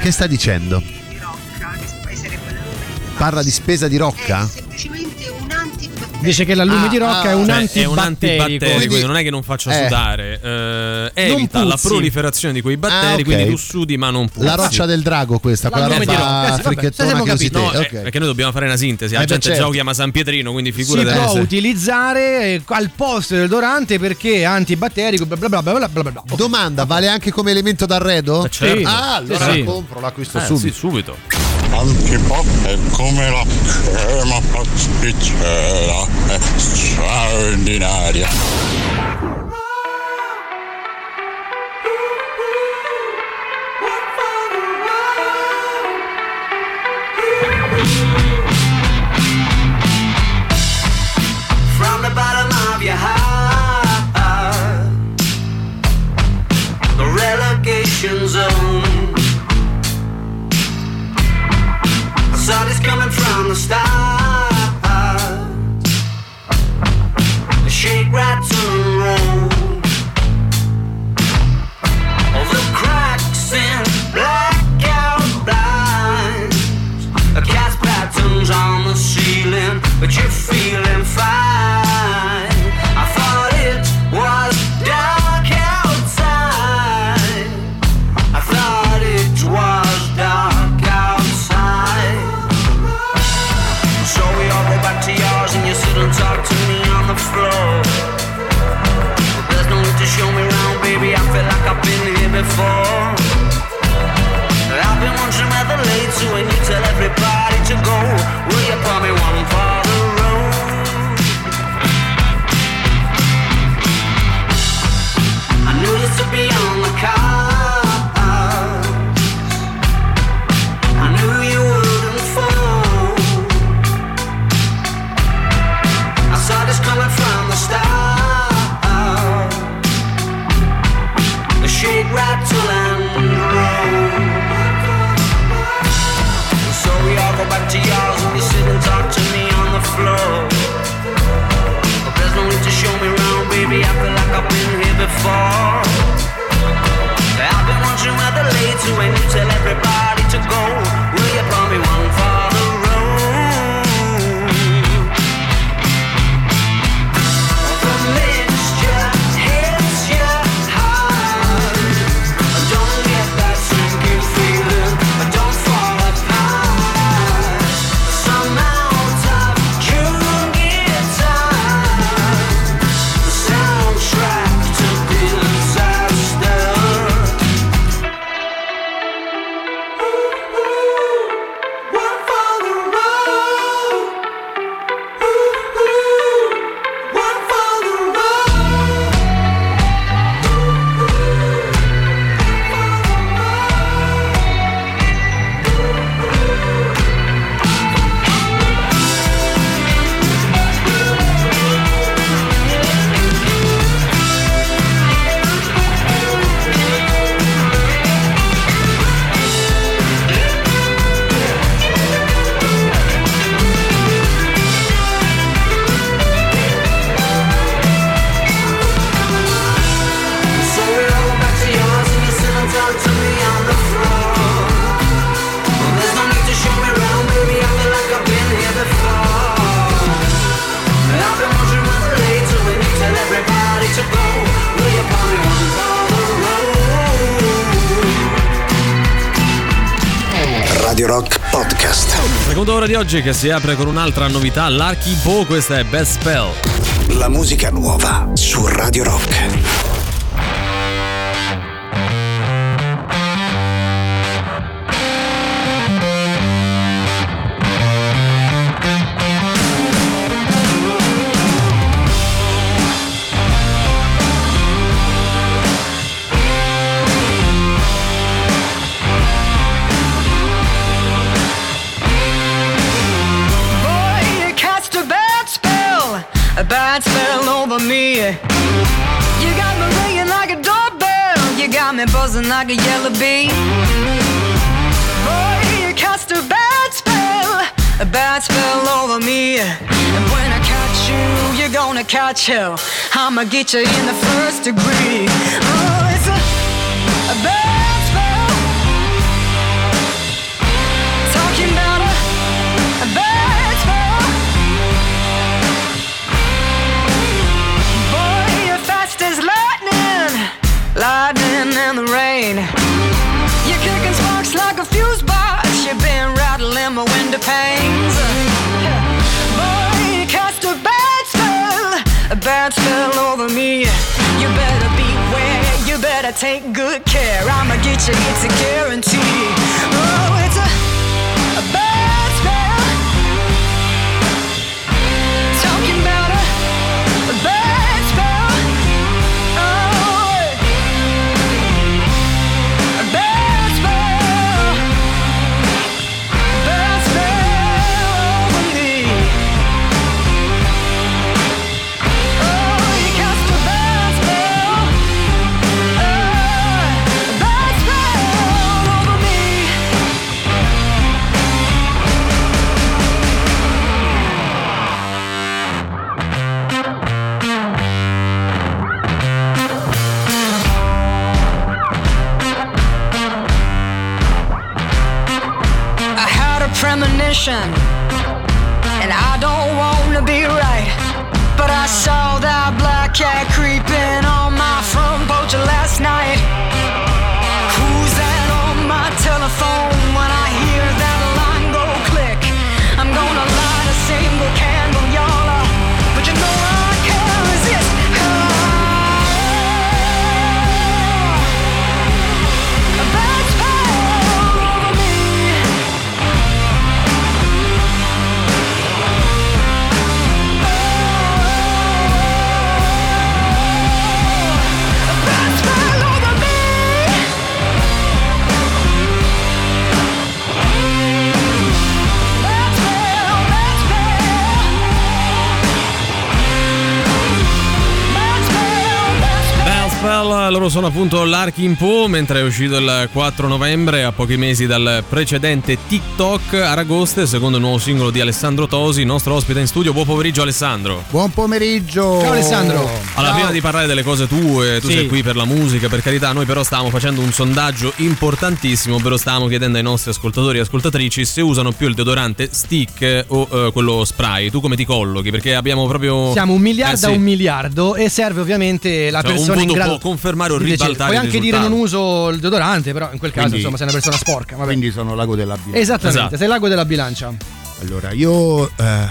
Che sta dicendo? Parla di spesa di rocca? Dice che l'allume Ah, di rocca ah, è un Cioè, è antibatterico. un antibatterico, Quindi- quindi non è che non faccia Eh. sudare, eh, evita Non la proliferazione di quei batteri, Ah, ok. quindi tu sudi ma non puzzi. La roccia del drago questa, quella L'allume di roba rocca, fricchettona che usi. No, eh, ok. perché noi dobbiamo fare una sintesi. La Eh, gente certo. già lo chiama San Pietrino, quindi si figurati può se- utilizzare eh, al posto del dorante perché è antibatterico bla bla bla bla bla bla. Domanda, vale anche come elemento d'arredo? Eh, certo. Ah, allora la compro, l'acquisto Eh, sì, subito. antipapp, kummilapp, röömapapp, pitshöla, extraordinäria. zone the start. The shake, rattle, and roll. All the cracks in blackout blinds. Cast patterns on the ceiling, but you're feeling fine. I've been here before. I've been wondering where the late to when you tell everybody to go. Will you pour me one before. I've been wondering where the late to when you tell oggi che si apre con un'altra novità, l'Archibo, questa è Best Spell. La musica nuova su Radio Rock. You got me ringing like a doorbell. You got me buzzing like a yellow bee. Boy, you cast a bad spell, a bad spell over me. And when I catch you, you're gonna catch hell. I'ma get you in the first degree. Lightning in the rain. You're kicking sparks like a fuse box. You've been rattling my window panes. Boy, you cast a bad spell, a bad spell over me. You better beware, you better take good care. I'ma get you, it's a guarantee. Oh, it's a premonition, and I don't wanna be right. But I saw that black cat creeping loro sono appunto l'Arkin Po, mentre è uscito il 4 novembre, a pochi mesi dal precedente TikTok Aragoste, secondo il nuovo singolo di Alessandro Tosi, nostro ospite in studio. Buon pomeriggio Alessandro. Buon pomeriggio. Ciao Alessandro. Allora, Ciao. prima di parlare delle cose tue, tu Sì. sei qui per la musica, per carità, noi però stavamo facendo un sondaggio importantissimo, ovvero stavamo chiedendo ai nostri ascoltatori e ascoltatrici se usano più il deodorante stick o eh, quello spray. Tu come ti collochi? Perché abbiamo proprio... Siamo un miliardo Eh, sì. a un miliardo e serve ovviamente la Cioè, un persona in voto grado può confermare o di decidere. ribaltare Puoi anche dire non uso il deodorante, però in quel caso Quindi- insomma sei una persona sporca. Vabbè. Quindi sono l'ago della bilancia. Esattamente, Esatto. sei l'ago della bilancia. Allora, io eh,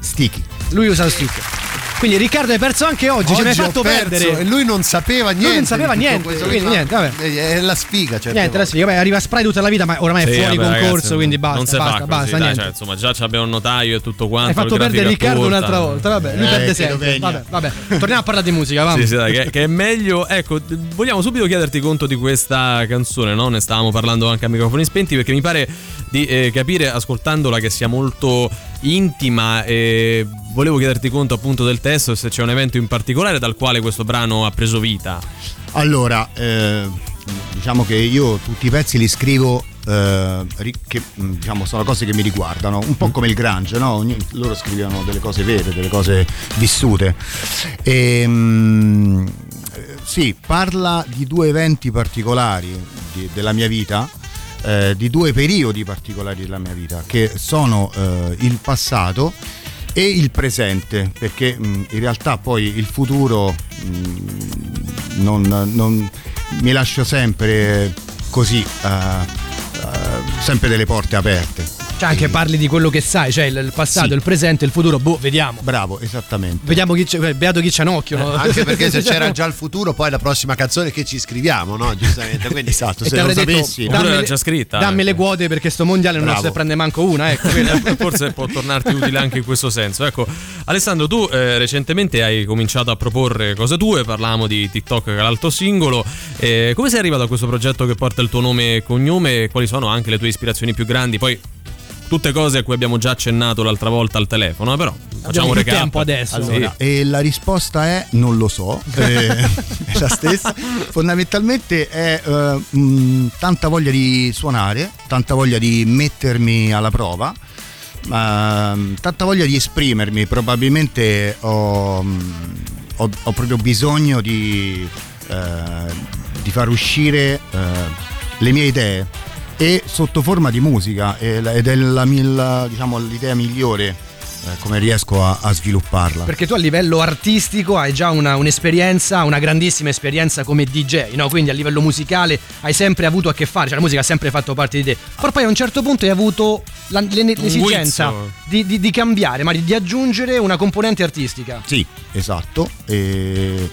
sticky. Lui usa il stick. Quindi Riccardo hai perso anche oggi, ce l'hai Oggi fatto perso perdere. E lui non sapeva Lui niente. non sapeva niente, questo, quindi niente, vabbè. È la sfiga, certe Niente, adesso vabbè, arriva spray tutta la vita, ma ormai è Sì, fuori vabbè, concorso, ragazzi, quindi basta, non si basta, fa così, basta, dai, niente. cioè, insomma, già abbiamo un notaio e tutto quanto. Hai fatto perdere Riccardo corta. un'altra volta, vabbè, lui Eh, perde sempre. Vabbè, vabbè. Torniamo a parlare di musica, vamos. Sì, sì, dai, che, che è meglio. Ecco, vogliamo subito chiederti conto di questa canzone, no? Ne stavamo parlando anche a microfoni spenti perché mi pare di eh, capire ascoltandola che sia molto intima e volevo chiederti conto appunto del testo se c'è un evento in particolare dal quale questo brano ha preso vita. Allora, eh, diciamo che io tutti i pezzi li scrivo. eh, che mh, diciamo sono cose che mi riguardano un po' come il Grange no? Ogni- loro scrivono delle cose vere delle cose vissute e mh, eh, sì parla di due eventi particolari di- della mia vita eh, di due periodi particolari della mia vita che sono eh, il passato e il presente perché mh, in realtà poi il futuro mh, non, non- mi lascio sempre così eh, sempre delle porte aperte Cioè, anche parli di quello che sai, cioè il passato, Sì. il presente, il futuro, boh, vediamo. bravo esattamente Vediamo chi c'è, beato chi c'ha un occhio. no? Anche perché se c'era già il futuro, poi la prossima canzone che ci scriviamo, no? Giustamente. Quindi esatto se lo detto, sapessi dammi era le- già scritta, Dammi eh. le quote perché sto mondiale non Bravo. se prende manco una, ecco. quindi- Forse può tornarti utile anche in questo senso. Ecco, Alessandro, tu eh, recentemente hai cominciato a proporre cose tue, parlavamo di TikTok che è l'altro singolo. Eh, come sei arrivato a questo progetto che porta il tuo nome e cognome e quali sono anche le tue ispirazioni più grandi? Poi tutte cose a cui abbiamo già accennato l'altra volta al telefono, però facciamo un recap. tempo adesso. Sì. Allora, e la risposta è non lo so, eh, è la stessa. Fondamentalmente è eh, mh, tanta voglia di suonare, tanta voglia di mettermi alla prova, ma, tanta voglia di esprimermi. Probabilmente ho, ho- ho proprio bisogno di, eh, di far uscire le mie idee e sotto forma di musica ed è la, la- diciamo, l'idea migliore eh, come riesco a, a svilupparla. Perché tu a livello artistico hai già una- un'esperienza, una grandissima esperienza come DJ, no? Quindi a livello musicale hai sempre avuto a che fare, cioè la musica ha sempre fatto parte di te. Però poi a un certo punto hai avuto la- l'e- l'esigenza di, di- di cambiare, ma di, di aggiungere una componente artistica. Sì, esatto. E,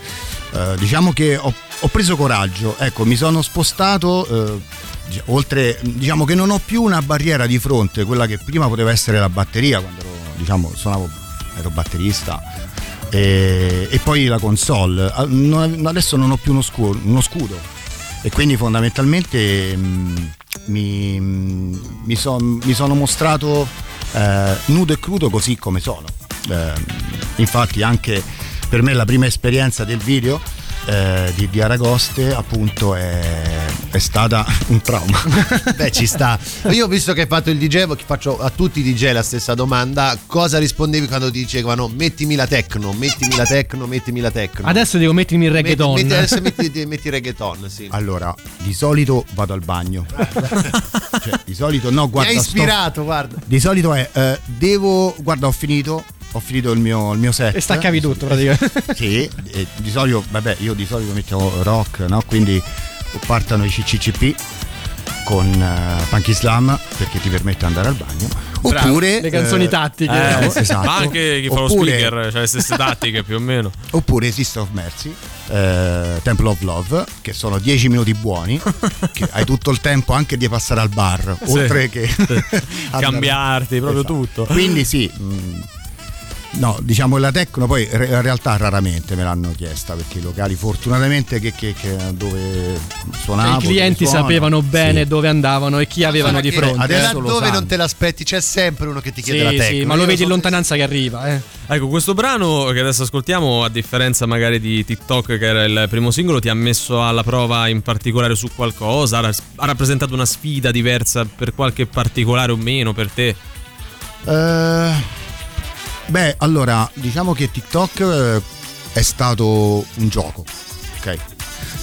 eh, diciamo che ho, ho preso coraggio, ecco, mi sono spostato. eh, oltre, diciamo che non ho più una barriera di fronte, quella che prima poteva essere la batteria, quando ero, diciamo, suonavo, ero batterista. E, e poi la console. Non- adesso non ho più uno scudo, uno scudo. E quindi fondamentalmente mh, mi, mi son- mi sono mostrato eh, nudo e crudo così come sono. Eh, infatti anche per me la prima esperienza del video eh, di, di Aragoste appunto è, è stata un trauma. Beh, ci sta. Io ho visto che hai fatto il DJ, faccio a tutti i DJ la stessa domanda. Cosa rispondevi quando ti dicevano mettimi la techno, mettimi la techno, mettimi la techno? Adesso devo mettermi il reggaeton. Metti, metti, adesso metti, metti reggaeton, sì. Allora, di solito vado al bagno. Cioè, di solito no, guarda. Mi hai sto- ispirato, guarda. Di solito è eh, devo. Guarda, ho finito. Ho finito il mio, il mio set. E staccavi tutto praticamente. Sì, e di solito, vabbè, io di solito mettevo rock, no? Quindi partono i CCCP con eh, Punky Slam perché ti permette di andare al bagno. Bravo, Oppure le canzoni eh, tattiche. eh, esatto. Ma anche chi fa lo Oppure- speaker, cioè le stesse tattiche più o meno. Oppure Sister of Mercy, eh, Temple of Love, che sono 10 minuti buoni, che hai tutto il tempo anche di passare al bar, Sì. oltre che andare- Cambiarti, proprio Esatto. tutto. Quindi sì, mh, no, diciamo la Tecno poi in realtà raramente me l'hanno chiesta, perché i locali fortunatamente che, che- che dove suonavo... I clienti dove suono, sapevano bene sì. dove andavano e chi avevano di fronte. adesso sanno. non te l'aspetti, c'è sempre uno che ti chiede Sì, la sì, techno. ma lo vedi in lontananza che arriva, eh. Ecco, questo brano che adesso ascoltiamo, a differenza magari di TikTok, che era il primo singolo, ti ha messo alla prova in particolare su qualcosa? Ha rappresentato una sfida diversa per qualche particolare o meno per te? Eh, beh, allora, diciamo che TikTok eh, è stato un gioco, ok?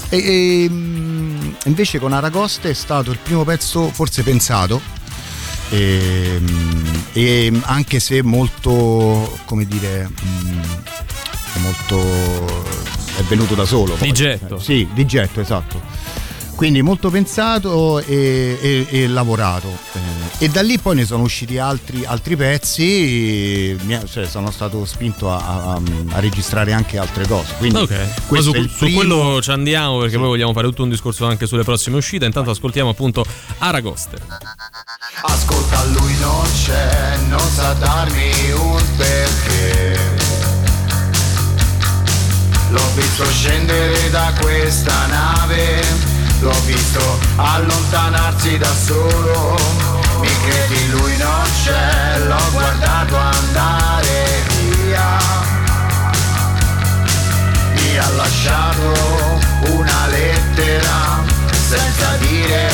E, e, mm, invece con Aragoste è stato il primo pezzo forse pensato e, mm, e anche se molto, come dire, mm, è molto... è venuto da solo. poi. Di getto. Sì, di getto, esatto. Quindi molto pensato e, e- e lavorato. E da lì poi ne sono usciti altri, altri pezzi, cioè, sono stato spinto a, a- a registrare anche altre cose. Quindi Ok, ma questo su, su quello ci andiamo perché poi vogliamo fare tutto un discorso anche sulle prossime uscite. Intanto ascoltiamo appunto Aragoste. Ascolta, lui non c'è, non sa darmi un perché. L'ho visto scendere da questa nave, l'ho visto allontanarsi da solo. Mi credi, lui non c'è, l'ho guardato andare via. Mi ha lasciato una lettera senza dire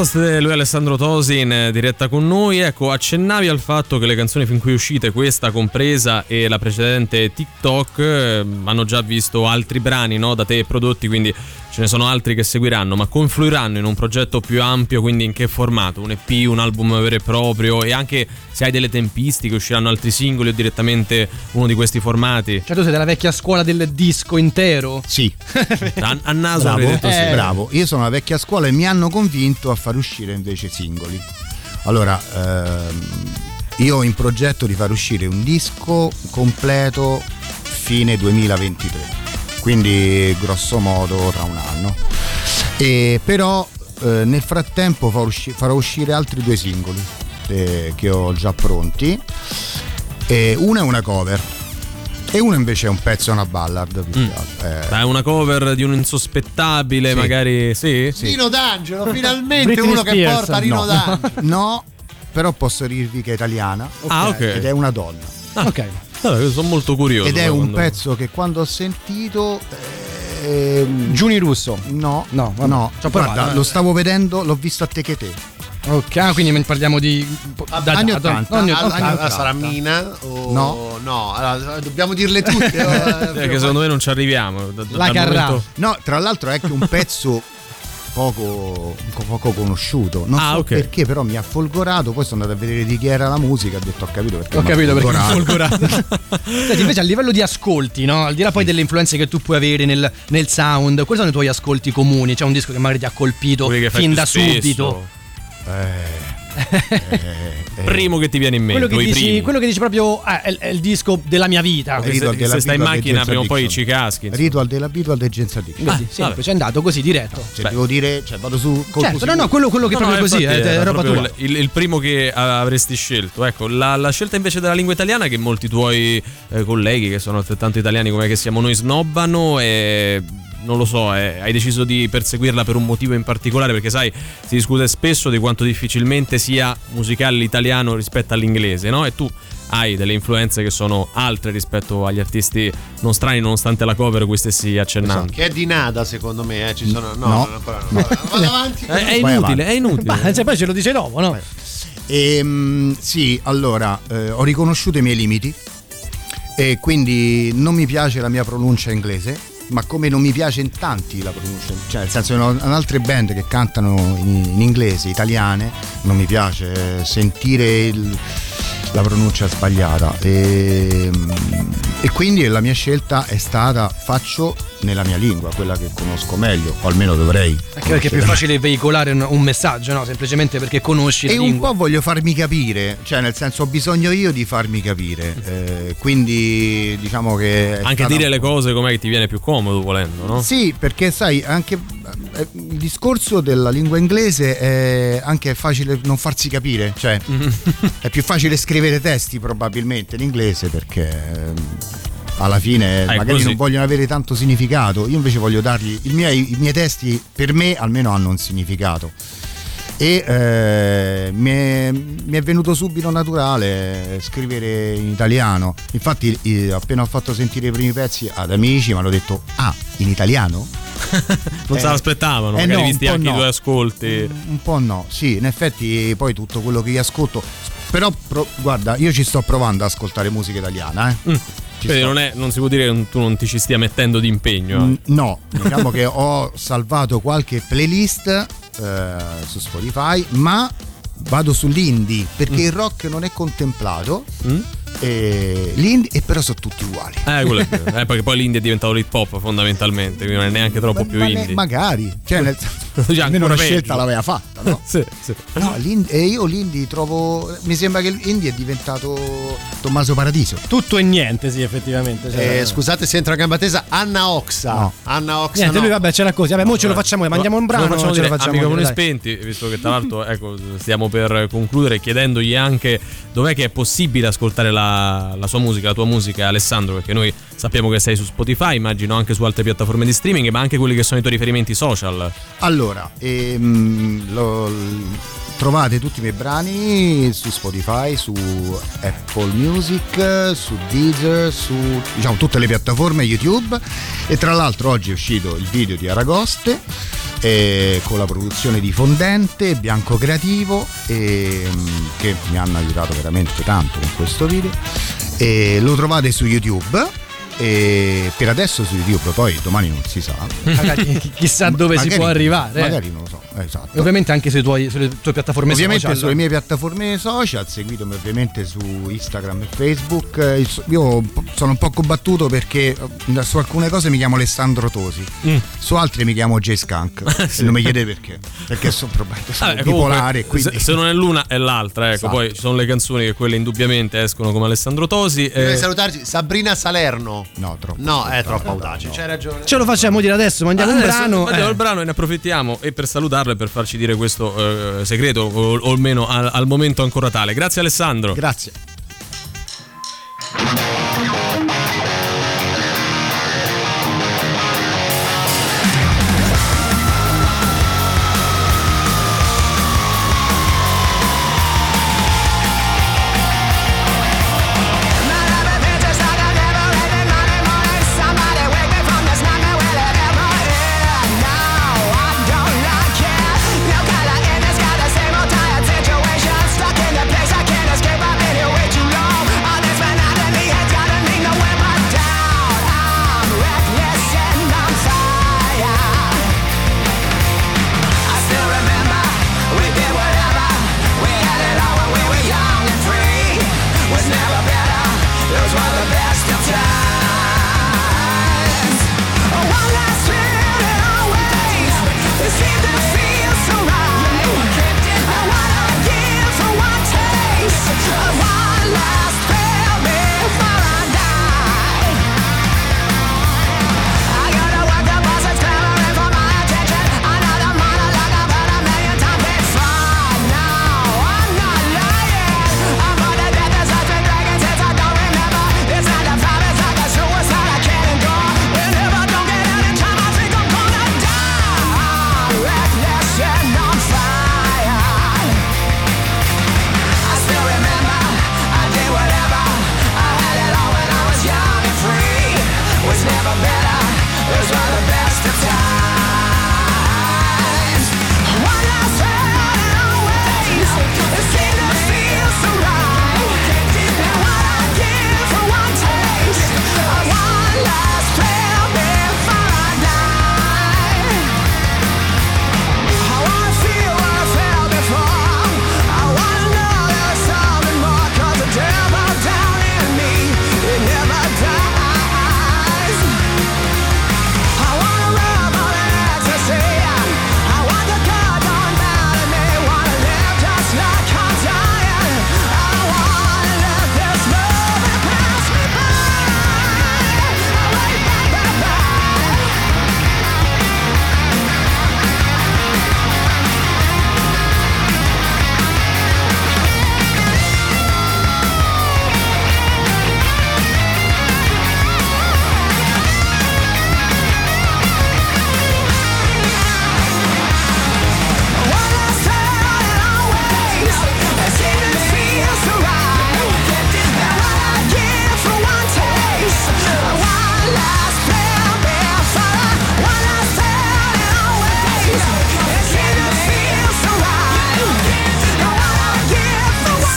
Aragoste, lui è Alessandro Tosi in eh, diretta con noi. Ecco, accennavi al fatto che le canzoni fin qui uscite, questa compresa e la precedente TikTok, eh, hanno già visto altri brani no, da te prodotti, quindi ce ne sono altri che seguiranno, ma confluiranno in un progetto più ampio, quindi in che formato? Un EP, un album vero e proprio e anche se hai delle tempistiche, usciranno altri singoli o direttamente uno di questi formati? Cioè tu sei della vecchia scuola del disco intero? Sì. A, a naso Bravo, detto sì. eh, bravo. Io sono la vecchia scuola e mi hanno convinto a far uscire invece singoli. Allora, ehm, io ho in progetto di far uscire un disco completo fine 2023 quindi grosso modo tra un anno. E però eh, nel frattempo farò, usci- farò uscire altri due singoli eh, che ho già pronti. E una è una cover e uno invece è un pezzo, è una ballad. che altro. Eh, È una cover di un insospettabile, Sì. magari. Sì? Rino D'Angelo, finalmente uno che Spears, porta Rino no. D'Angelo. no, però posso dirvi che è italiana. Ah, ok. Ed è una donna. ok. Vabbè, sono molto curioso. Ed è un quando- pezzo che quando ho sentito. ehm, Giuni Russo. No, No, no. Ci ho provato, Guarda, eh. lo stavo vedendo, l'ho visto a te che te. Ok, ah, quindi parliamo di da- anni da- 80. anni- Allora, anni allora, 80. sarà Mina o No. no allora, dobbiamo dirle tutte. Eh, che secondo me non ci arriviamo. Da- da- dal momento- No, tra l'altro è anche un pezzo poco, poco conosciuto. Non Ah, so ok. perché, però mi ha folgorato. Poi sono andato a vedere di chi era la musica. Ho detto: Ho capito perché. Ho mi ha capito perché mi ha folgorato. Senti, invece a livello di ascolti, no? Al di là poi delle influenze che tu puoi avere nel, nel sound, quali sono i tuoi ascolti comuni? C'è un disco che magari ti ha colpito fin da spesso. subito? Primo che ti viene in mente. Quello che, dici, quello che dici proprio ah, è, è il disco della mia vita. Se- se, della stai in macchina prima o poi ci caschi. insomma. Ritual della Beatles e James Addiction. Così, semplice, è andato così diretto. Se devo dire, cioè, vado su colpo Certo, no, no, quello, quello che No, no, proprio così, infatti è, è roba proprio tua. il, il- primo che avresti scelto. Ecco, la, la scelta invece della lingua italiana che molti tuoi eh, colleghi, che sono altrettanto italiani come che siamo noi, snobbano e non lo so, eh, hai deciso di perseguirla per un motivo in particolare perché sai, si discute spesso di quanto difficilmente sia musicale l'italiano rispetto all'inglese, no? E tu hai delle influenze che sono altre rispetto agli artisti non strani nonostante la cover cui stessi accennando. Che è di nada secondo me, eh. ci sono no, No. non ancora no. Vado avanti. È, è Vai inutile, avanti. è inutile. Ma cioè, poi ce lo dice dopo, no? Ehm, sì, allora, eh, ho riconosciuto i miei limiti e quindi non mi piace la mia pronuncia inglese, ma come non mi piace in tanti la pronuncia, cioè nel senso in altre band che cantano in, in inglese, italiane, non mi piace sentire il- la pronuncia sbagliata e, e quindi la mia scelta è stata faccio nella mia lingua, quella che conosco meglio, o almeno dovrei. Anche perché è più facile veicolare un, messaggio, no? Semplicemente perché conosci la E un lingua. po' voglio farmi capire, cioè nel senso ho bisogno io di farmi capire, eh, quindi diciamo che... Anche dire le cose com'è che ti viene più comodo volendo, no? Sì, perché sai, anche il discorso della lingua inglese è anche facile non farsi capire, cioè è più facile scrivere testi probabilmente in inglese perché ehm, alla fine magari così. non vogliono avere tanto significato, io invece voglio dargli, i miei, i miei testi per me almeno hanno un significato. E eh, mi, è, mi è venuto subito naturale scrivere in italiano. Infatti, eh, appena ho fatto sentire i primi pezzi ad amici, mi hanno detto: Ah, in italiano? Non Eh, se l'aspettavano, eh magari no, visti anche i no. tuoi ascolti. Un po' no, sì, in effetti poi tutto quello che io ascolto. Però, pro- guarda, io ci sto provando ad ascoltare musica italiana, eh. Sto. non, è- non si può dire che tu non ti ci stia mettendo di impegno. Mm, eh. No, diciamo che ho salvato qualche playlist eh, su Spotify, ma vado sull'indie perché Mm. il rock non è contemplato. E, l'indie, e però sono tutti uguali. Eh, quello è vero. Eh, perché poi l'indie è diventato l'hip hop fondamentalmente, quindi non è neanche troppo più Ma ne- indie. magari, cioè nel Già, almeno una peggio. scelta l'aveva fatta, no? sì, sì. No, l'indie- e io l'indie trovo. Mi sembra che l'indie è diventato Tommaso Paradiso. Tutto e niente, sì, effettivamente. cioè- Eh, scusate se entra a gamba tesa, Anna Oxa. No. Anna Oxa. Niente, no. lui vabbè, c'era così. Vabbè, mo ce lo facciamo, mandiamo un brano, Lo facciamo ce lo dire a facciamo. dai. spenti, visto che tra l'altro ecco, stiamo per concludere chiedendogli anche dov'è che è possibile ascoltare la, la sua musica, la tua musica Alessandro, perché noi sappiamo che sei su Spotify, immagino anche su altre piattaforme di streaming, ma anche quelli che sono i tuoi riferimenti social. Allora, ehm, lo- trovate tutti i miei brani su Spotify, su Apple Music, su Deezer, su diciamo tutte le piattaforme YouTube e tra l'altro oggi è uscito il video di Aragoste e con la produzione di Fondente, Bianco Creativo, e, mm, che mi hanno aiutato veramente tanto con questo video. E lo trovate su YouTube. E per adesso su YouTube, poi domani non si sa. Magari chi- chissà dove si Magari- può arrivare. eh. Magari non lo so, esatto. E ovviamente anche sui tuoi- sulle tue piattaforme Ovviamente social. sulle mie piattaforme social, seguitemi ovviamente su Instagram e Facebook. Eh, Io sono un po' combattuto perché eh, su alcune cose mi chiamo Alessandro Tosi, Mm. su altre mi chiamo J Skunk. Sì. E non mi chiedete perché, perché sono, probabilmente sono comunque, bipolare. Quindi... se, se non è l'una è l'altra, ecco. Esatto. Poi ci sono le canzoni che quelle indubbiamente escono come Alessandro Tosi. Deve eh, salutarci Sabrina Salerno. No, troppo. No, è troppo audace. C'hai ragione. Ce lo facciamo dire adesso, mandiamo un Adesso brano. mandiamo eh. il brano e ne approfittiamo e per salutarlo e per farci dire questo eh, segreto, o, o almeno al, al momento ancora tale. Grazie Alessandro. Grazie.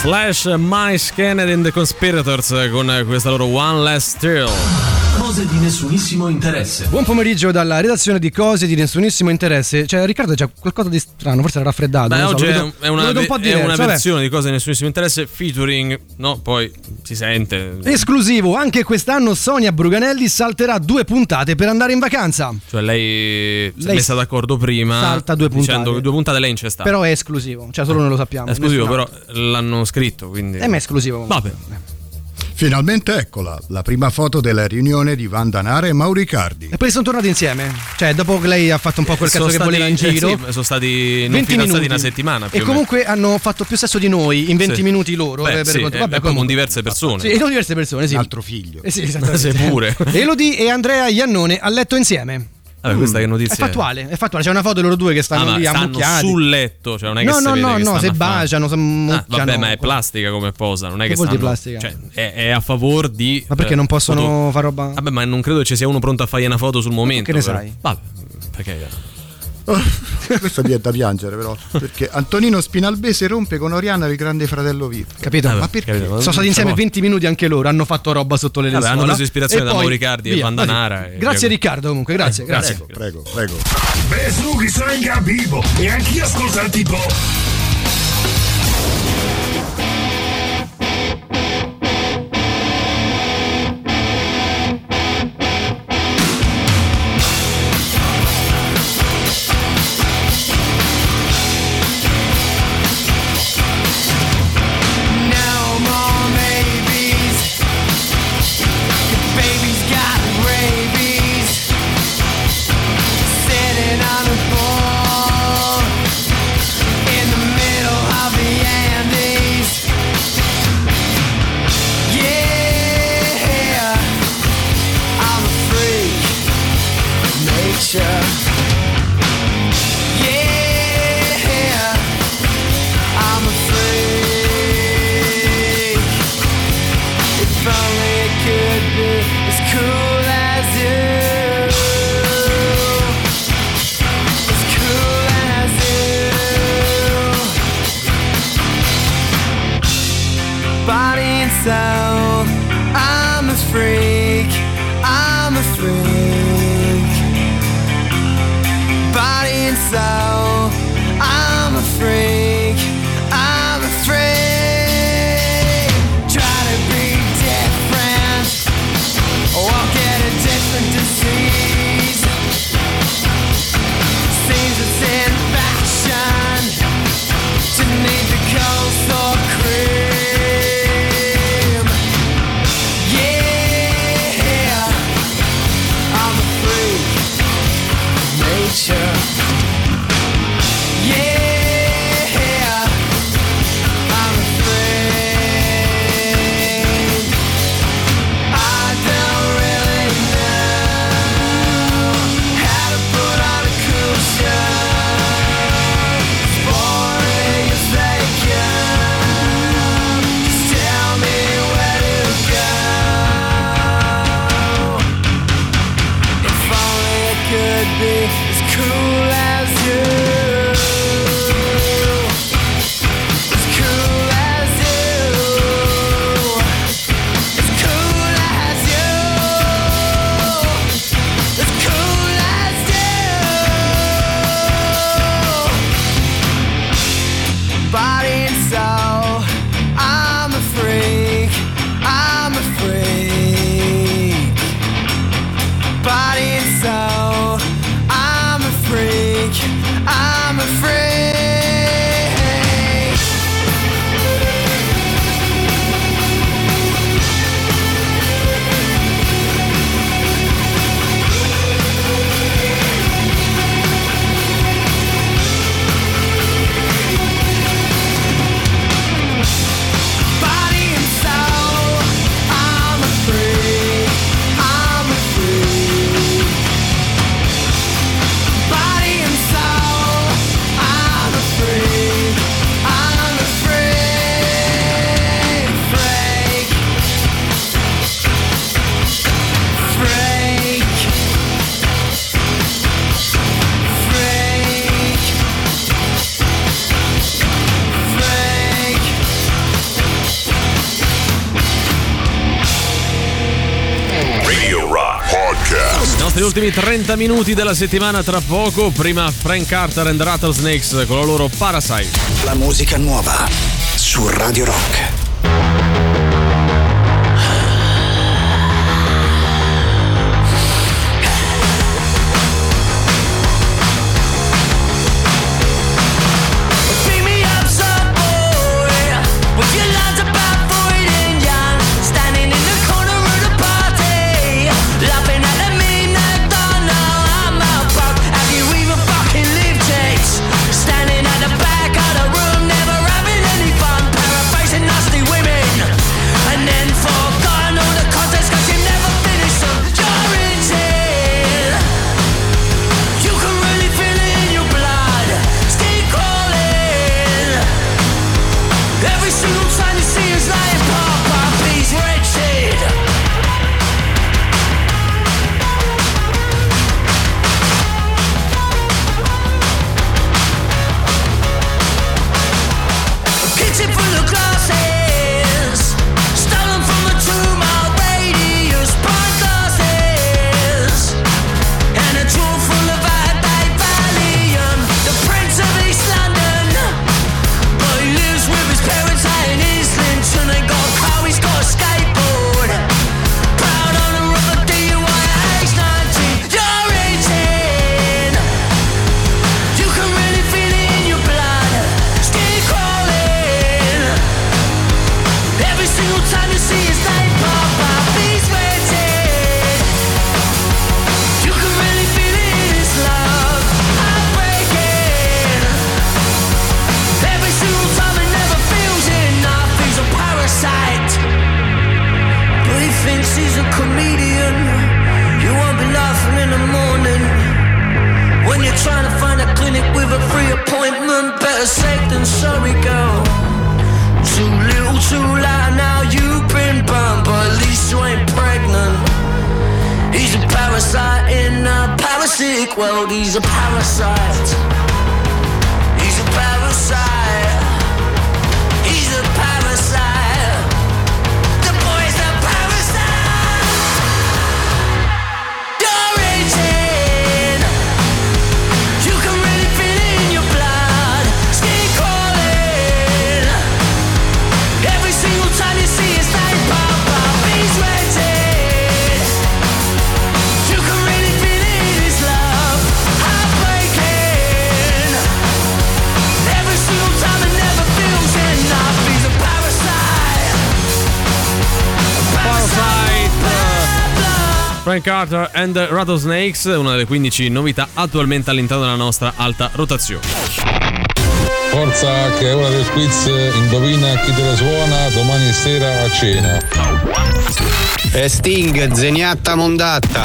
Slash Mice Kennedy and the Conspirators con questa loro One Last Thrill. Cose di nessunissimo interesse. Buon pomeriggio dalla redazione di Cose di nessunissimo interesse. Cioè, Riccardo c'è qualcosa di strano, forse era raffreddato. Beh, so, oggi è, vedo- è una, vedo un ve- po' è diverso, una versione di cose di nessunissimo interesse featuring, no? Poi si sente. Esclusivo, anche quest'anno Sonia Bruganelli salterà due puntate per andare in vacanza. Cioè lei si è Lei messa d'accordo prima salta due puntate. dicendo che due puntate lei non c'è stata. Però è esclusivo, cioè solo noi lo sappiamo. è esclusivo, però l'hanno scritto, quindi Eh, ma è esclusivo. Vabbè. Finalmente eccola, la prima foto della riunione di Vandanara e Mauricardi. E poi sono tornati insieme. Cioè, dopo che lei ha fatto un po' quel Sono cazzo che stati- voleva in eh, giro. sì, sono stati non 20 fidanzati minuti. una settimana più E comunque hanno fatto più sesso di noi in 20 Sì. minuti loro. Beh, eh, per sì, conto- eh, vabbè, poi con diverse persone. Sì, e con diverse persone, sì. Un altro figlio. Eh sì, esattamente. Sì, pure. Elodie e Andrea Iannone a letto insieme. Vabbè, questa che È notizia fattuale, è fattuale. C'è una foto di loro due che Ah, stanno ma lì ammucchiati. sul letto, cioè non è che No, no, no, che no, se baciano, si Ah, vabbè, ma è plastica come posa, non è Che che, stanno, plastica? Cioè, è, è a favore di Ma perché eh, non possono foto- fare roba? Vabbè, ma non credo ci sia uno pronto a fargli una foto sul momento. Che ne però. sai? Vabbè, perché Questo è da piangere, però. Perché Antonino Spinalbese rompe con Oriana il grande fratello VIP. Capito? Ma eh, perché? Capito, Sono stati insieme 20 minuti anche loro, hanno fatto roba sotto le lenzuola. Hanno preso ispirazione e da Mauricardi e Bandanara eh, grazie Diego. Riccardo comunque, grazie, eh, grazie. Prego, prego, prego. Beh, su chi sono in vivo e anch'io ascoltati po'. ultimi 30 minuti della settimana tra poco. Prima Frank Carter and Rattlesnakes con la loro Parasite. La musica nuova su Radio Rock. Carter and the Rattlesnakes, una delle 15 novità attualmente all'interno della nostra alta rotazione. Forza che è ora del quiz, indovina chi te la suona domani sera a cena. E Sting, zeniatta mondatta.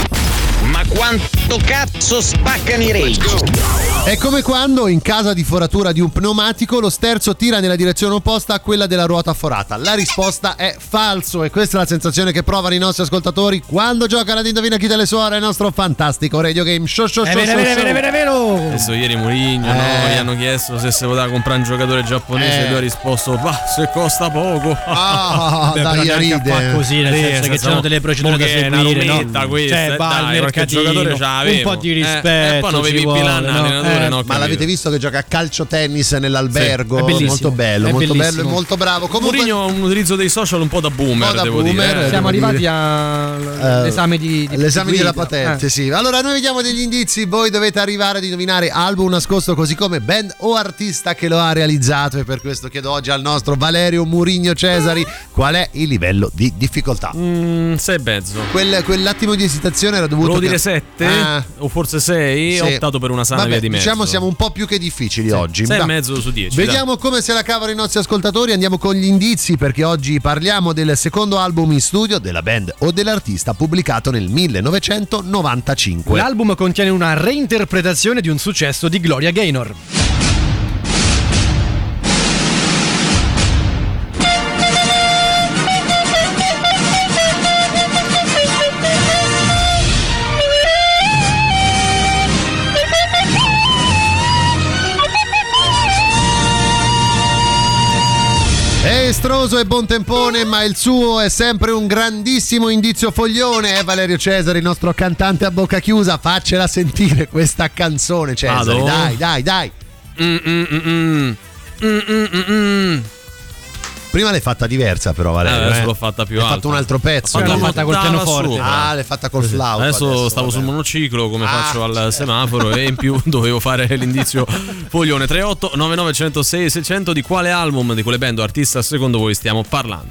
Ma quanto cazzo spaccano i rage? È come quando in casa di foratura di un pneumatico lo sterzo tira nella direzione opposta a quella della ruota forata. La risposta è falso e questa è la sensazione che provano i nostri ascoltatori quando giocano ad Indovina chi te le suora il nostro fantastico radio game show show È show. vero, è show, vero, è show. vero, è vero, è vero. Adesso ieri Mourinho, no? Eh. Gli hanno chiesto se si poteva comprare un giocatore giapponese Eh. e lui ha risposto, bah, se costa poco. Ah, Beh, però neanche a fa così, nel Sì, senso che senza- c'hanno delle procedure da che seguire, no? questa, Cioè, eh, va al dai, qualche mercatino, un po' di Eh, rispetto, e poi non avevi vuole, No? allenatore, Eh. no? Ma capito. l'avete visto che gioca a calcio tennis nell'albergo? Sì, è bellissimo. molto bello, È molto bellissimo. bello e molto bravo. Comunque Mourinho ha un utilizzo dei social un po' da boomer, Un po' da devo boomer, dire. eh. devo Siamo arrivati dire. all'esame di, di L'esame della patente, Eh. sì. Allora, noi vediamo degli indizi. Voi dovete arrivare ad indovinare album nascosto, così come band o artista che lo ha realizzato. E per questo chiedo oggi al nostro Valerio Murigno Cesari qual è il livello di difficoltà. Mm, sei e mezzo. Quel- quell'attimo di esitazione era dovuto. Volevo dire che- 7 Ah, o forse 6, sì. ho optato per una sana Vabbè, via di mezzo. Diciamo siamo un po' più che difficili oggi. Sei e Dai. mezzo su 10. Vediamo come se la cavano i nostri ascoltatori. Andiamo con gli indizi perché oggi parliamo del secondo album in studio della band o dell'artista pubblicato nel 1995. L'album contiene una reinterpretazione di un successo di Gloria Gaynor. È estroso e buon tempone, ma il suo è sempre un grandissimo indizio foglione. È Valerio Cesari, il nostro cantante a bocca chiusa. Faccela sentire questa canzone, Cesari. Vado? Dai, dai, dai. Mm, mm, mm, Prima l'hai fatta diversa, però, Valerio. Eh, adesso eh. l'ho fatta più Hai alta. fatto un altro pezzo. Ho fatto L'hai la fatta col pianoforte. sopra. Ah, l'hai fatta col flauto. Adesso, stavo vabbè. sul monociclo come Ah. faccio al semaforo e in più dovevo fare l'indizio foglione 38 99 106 600 di quale album di quelle band o artista secondo voi stiamo parlando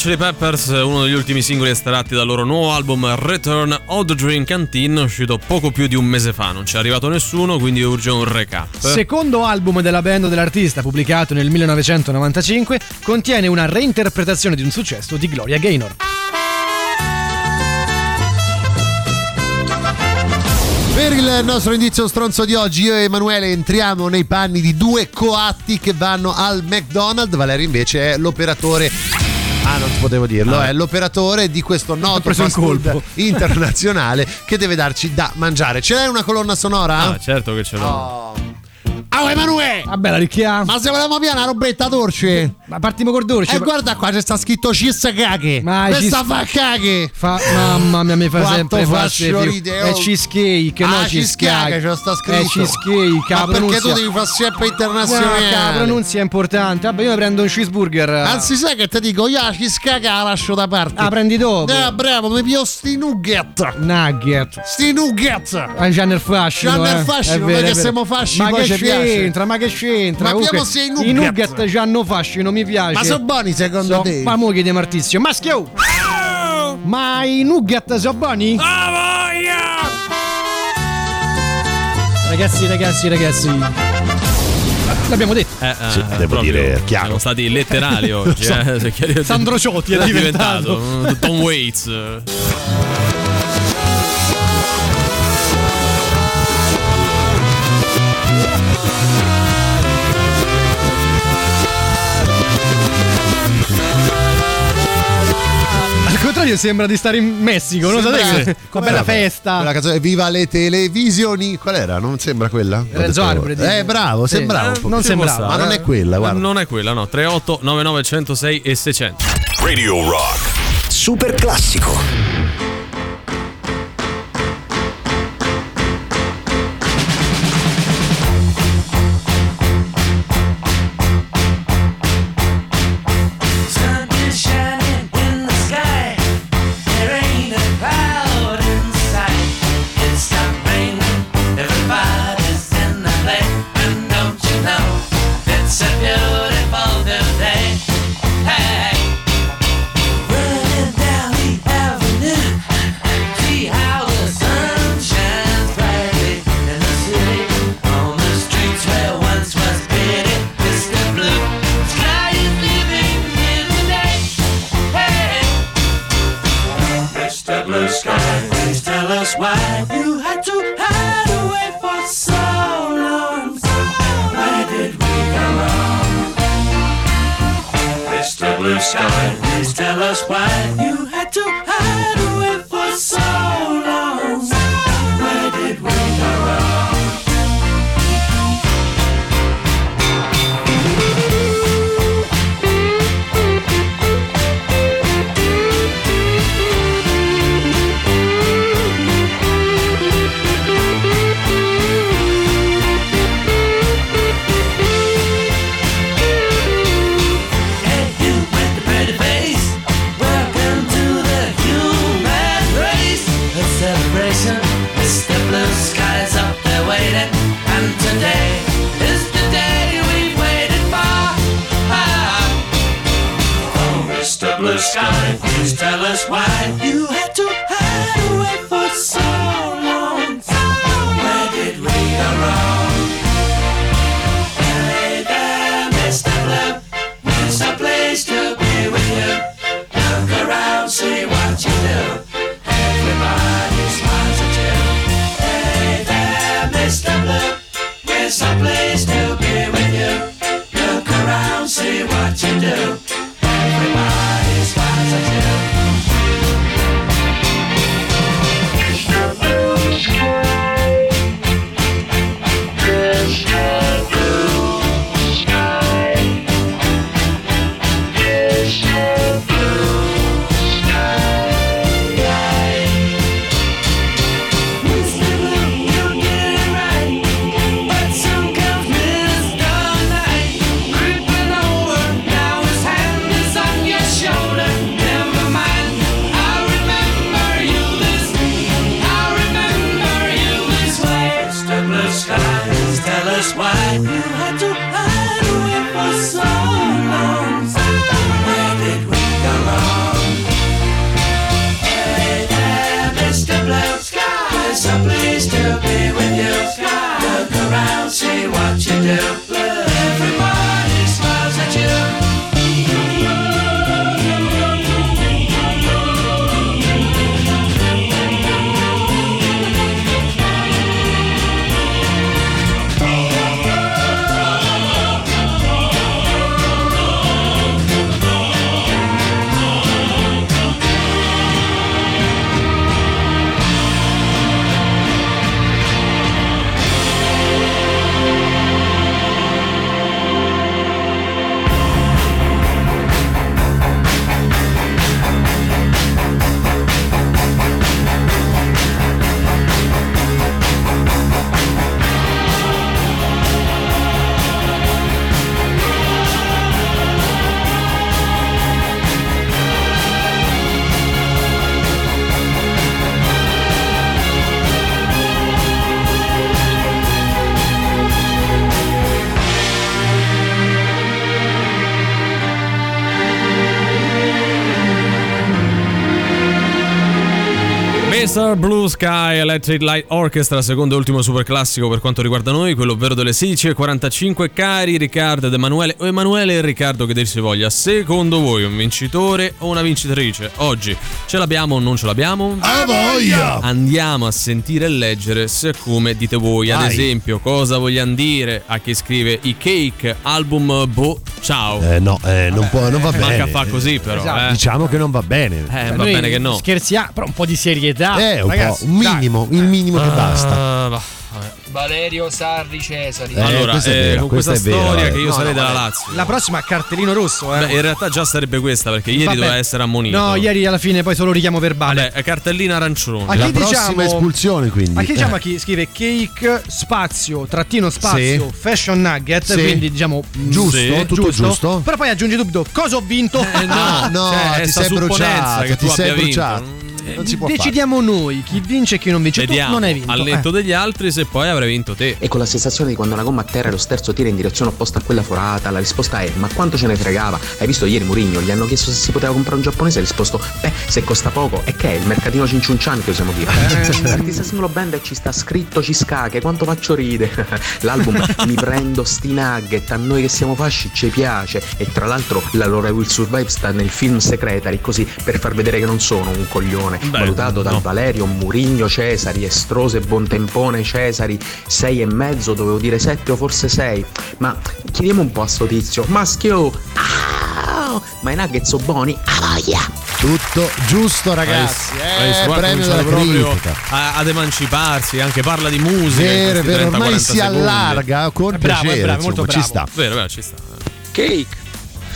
Chili Peppers, uno degli ultimi singoli estratti dal loro nuovo album Return of the Dream Canteen, uscito poco più di un mese fa. Non ci è arrivato nessuno, quindi urge un recap. Secondo album della band dell'artista, pubblicato nel 1995, contiene una reinterpretazione di un successo di Gloria Gaynor. Per il nostro indizio stronzo di oggi, io e Emanuele entriamo nei panni di due coatti che vanno al McDonald's. Valerio invece è l'operatore. Ah, non potevo dirlo, Ah. è l'operatore di questo noto fast food colpo. internazionale che deve darci da mangiare. Ce l'hai una colonna sonora? Ah, certo che ce l'ho. Ah, Emanuele! Vabbè, la ricchia. Ma se volevamo più una robetta dolce? Ma partiamo col dolce. E guarda qua, c'è sta scritto cheese cake. Ma Questa cheese- fa cake. Fa, mamma mia, mi fa Quanto sempre faccio ridere, È oh. cheesecake, no ah, cheesecake. ce lo sta scritto. È cheesecake, Ma perché tu devi fare sempre No, internazionale? la pronuncia è importante. Vabbè, io prendo un cheeseburger. Anzi, sai che ti dico, io la cheesecake la lascio da parte. Ah, prendi dopo. Eh, bravo, mi pio sti nugget. Nugget. Sti nugget. Ah, già nel fascino. Già nel eh. fascino, è vero. siamo fascini, Ma che piace. C'entra? Ma che c'entra? Ma Comunque, abbiamo sia i I nugget. nugget già hanno fascino, mi piace. Ma sono buoni secondo So- te? Ma mo chiede Martizio. Maschio! Ma i nugget sono buoni? Ragazzi, ragazzi, ragazzi. L'abbiamo detto. Eh, Sì, eh, devo proprio, dire, chiaro. Siamo stati letterali oggi. So. eh, perché- Sandro Ciotti era diventato. diventato. Tom Waits. Contrario, sembra di stare in Messico, non Sembra- sapete? Con bella festa. Quella canzone Viva le televisioni. Qual era? Non sembra quella? Renzo dico. Eh, bravo, Sì. sembrava Eh, non sembrava, Ma non eh. è quella, guarda. Non è quella, no. 38 99 106 e 600. Radio Rock. Super classico. Sky, please tell us why. You Mr. Blue Sky Electric Light Orchestra, secondo e ultimo super classico per quanto riguarda noi, quello ovvero delle 16.45. Cari Riccardo ed Emanuele, o Emanuele e Riccardo che dir si voglia, secondo voi un vincitore o una vincitrice? Oggi ce l'abbiamo o non ce l'abbiamo? A voglia! Andiamo a sentire e leggere se come dite voi. Ad Vai. esempio, cosa vogliamo dire a chi scrive i cake album Boh Ciao. Eh, no, eh, non, può, non va bene. Manca fa così però. Esatto. eh. Diciamo che non va bene. Eh, va Noi bene che no. Scherziamo, però un po' di serietà. Eh, un ragazzi, po', un dai. minimo, il minimo che basta. Ah, va. Valerio Sarri Cesari. Eh, allora, questa è eh, vera, con questa questa vera, storia eh. che io No, sarei no, della. Lazio. La prossima cartellino rosso, eh. Beh, in realtà già sarebbe questa perché ieri Vabbè. doveva essere ammonito. No, ieri alla fine poi solo richiamo verbale. Vabbè, è cartellina arancione. A chi La diciamo- prossima espulsione, quindi. A chi diciamo Eh. a chi scrive cake spazio trattino spazio Sì. fashion nugget Sì. quindi diciamo Giusto, Sì, tutto giusto. però poi aggiungi dubito cosa ho vinto Eh, no, no, cioè, ti sei bruciato, che ti sei bruciato. Non si può fare. decidiamo noi chi vince e chi non vince Vediamo tu non hai vinto al netto eh. degli altri se poi avrai vinto te. E con la sensazione di quando una gomma a terra e lo sterzo tira in direzione opposta a quella forata, la risposta è: Ma quanto ce ne fregava? Hai visto ieri Murigno? Gli hanno chiesto se si poteva comprare un giapponese e ha risposto: Beh, se costa poco, e che è il mercatino Cinciuncian che usiamo dire. L'artista singolo band e ci sta scritto Cisca, che quanto faccio ride. L'album Mi prendo sti nugget, a noi che siamo fasci ci piace. E tra l'altro la loro I Will Survive sta nel film Secretary, così per far vedere che non sono un coglione. Beh, valutato dal no. Valerio, Murigno, Cesari, Estrose, Bontempone, Cesari, sei e mezzo, dovevo dire sette o forse sei. Ma chiediamo un po' a sto tizio, maschio, ah, ma i nuggets sono buoni? A voglia! Tutto giusto, ragazzi. Hai Eh, qua ha premio della proprio critica. a- ad emanciparsi, anche parla di musica. Vero, vero, ormai 30-40 si secondi. allarga con È bravo, è piacere, bravo, molto insomma, ci bravo. sta. Vero, vero, ci sta. Cake.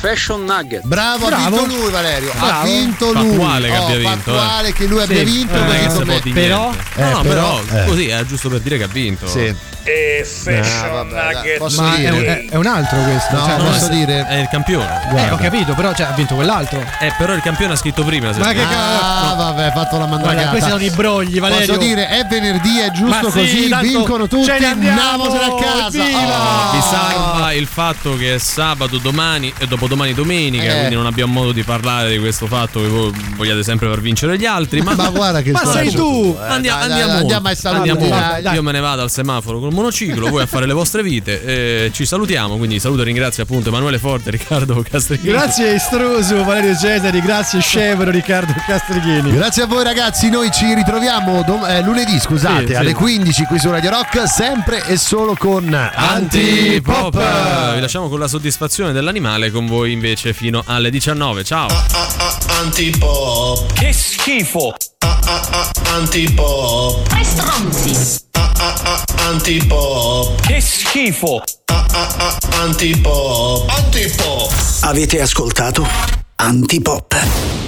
Fashion Nugget. Bravo, ha Bravo. vinto lui Valerio, ha Bravo. vinto lui. Fattuale che Oh, abbia vinto, eh. fattuale che lui abbia Sì. vinto. Eh, Non è che così si come- può dire però-. Eh, no, però, però, eh. così è giusto per dire che ha vinto. Sì. E Fashion Ah, vabbè, dai, Nugget. ma è, un- è- un altro questo No, cioè, no, posso è- dire È il campione. eh, ho Guarda. capito però cioè, ha vinto quell'altro Eh, però il campione ha scritto prima. Ma che Ah, vabbè, fatto la Guarda, mandragata. questi sono i brogli Valerio Posso dire, è venerdì, è giusto Ma sì, così, vincono tutti, ce ne andiamo, andiamosene a casa. Oh. Vi salva il fatto che è sabato, domani e dopodomani domenica, Eh. quindi non abbiamo modo di parlare di questo fatto che voi vogliate sempre far vincere gli altri. Ma, Ma guarda che Ma sei tu! Eh, Andiamo, andiamo, andiamo. Io me ne vado al semaforo col monociclo, voi a fare le vostre vite. eh, ci salutiamo. Quindi saluto e ringrazio appunto Emanuele Forte, Riccardo Castrichini. grazie Estroso Valerio Cesari grazie Scevero Riccardo Castrichini Grazie a voi ragazzi, noi ci ritroviamo dom- eh, lunedì, scusate, Sì, sì. alle 15 qui su Radio Rock, sempre e solo con Antipop! Antipop. Vi lasciamo con la soddisfazione dell'animale, con voi invece fino alle 19. Ciao! Antipop. Che schifo. Antipop. Tre stronzi. Antipop. Che schifo. Antipop. Antipop. Avete ascoltato Antipop.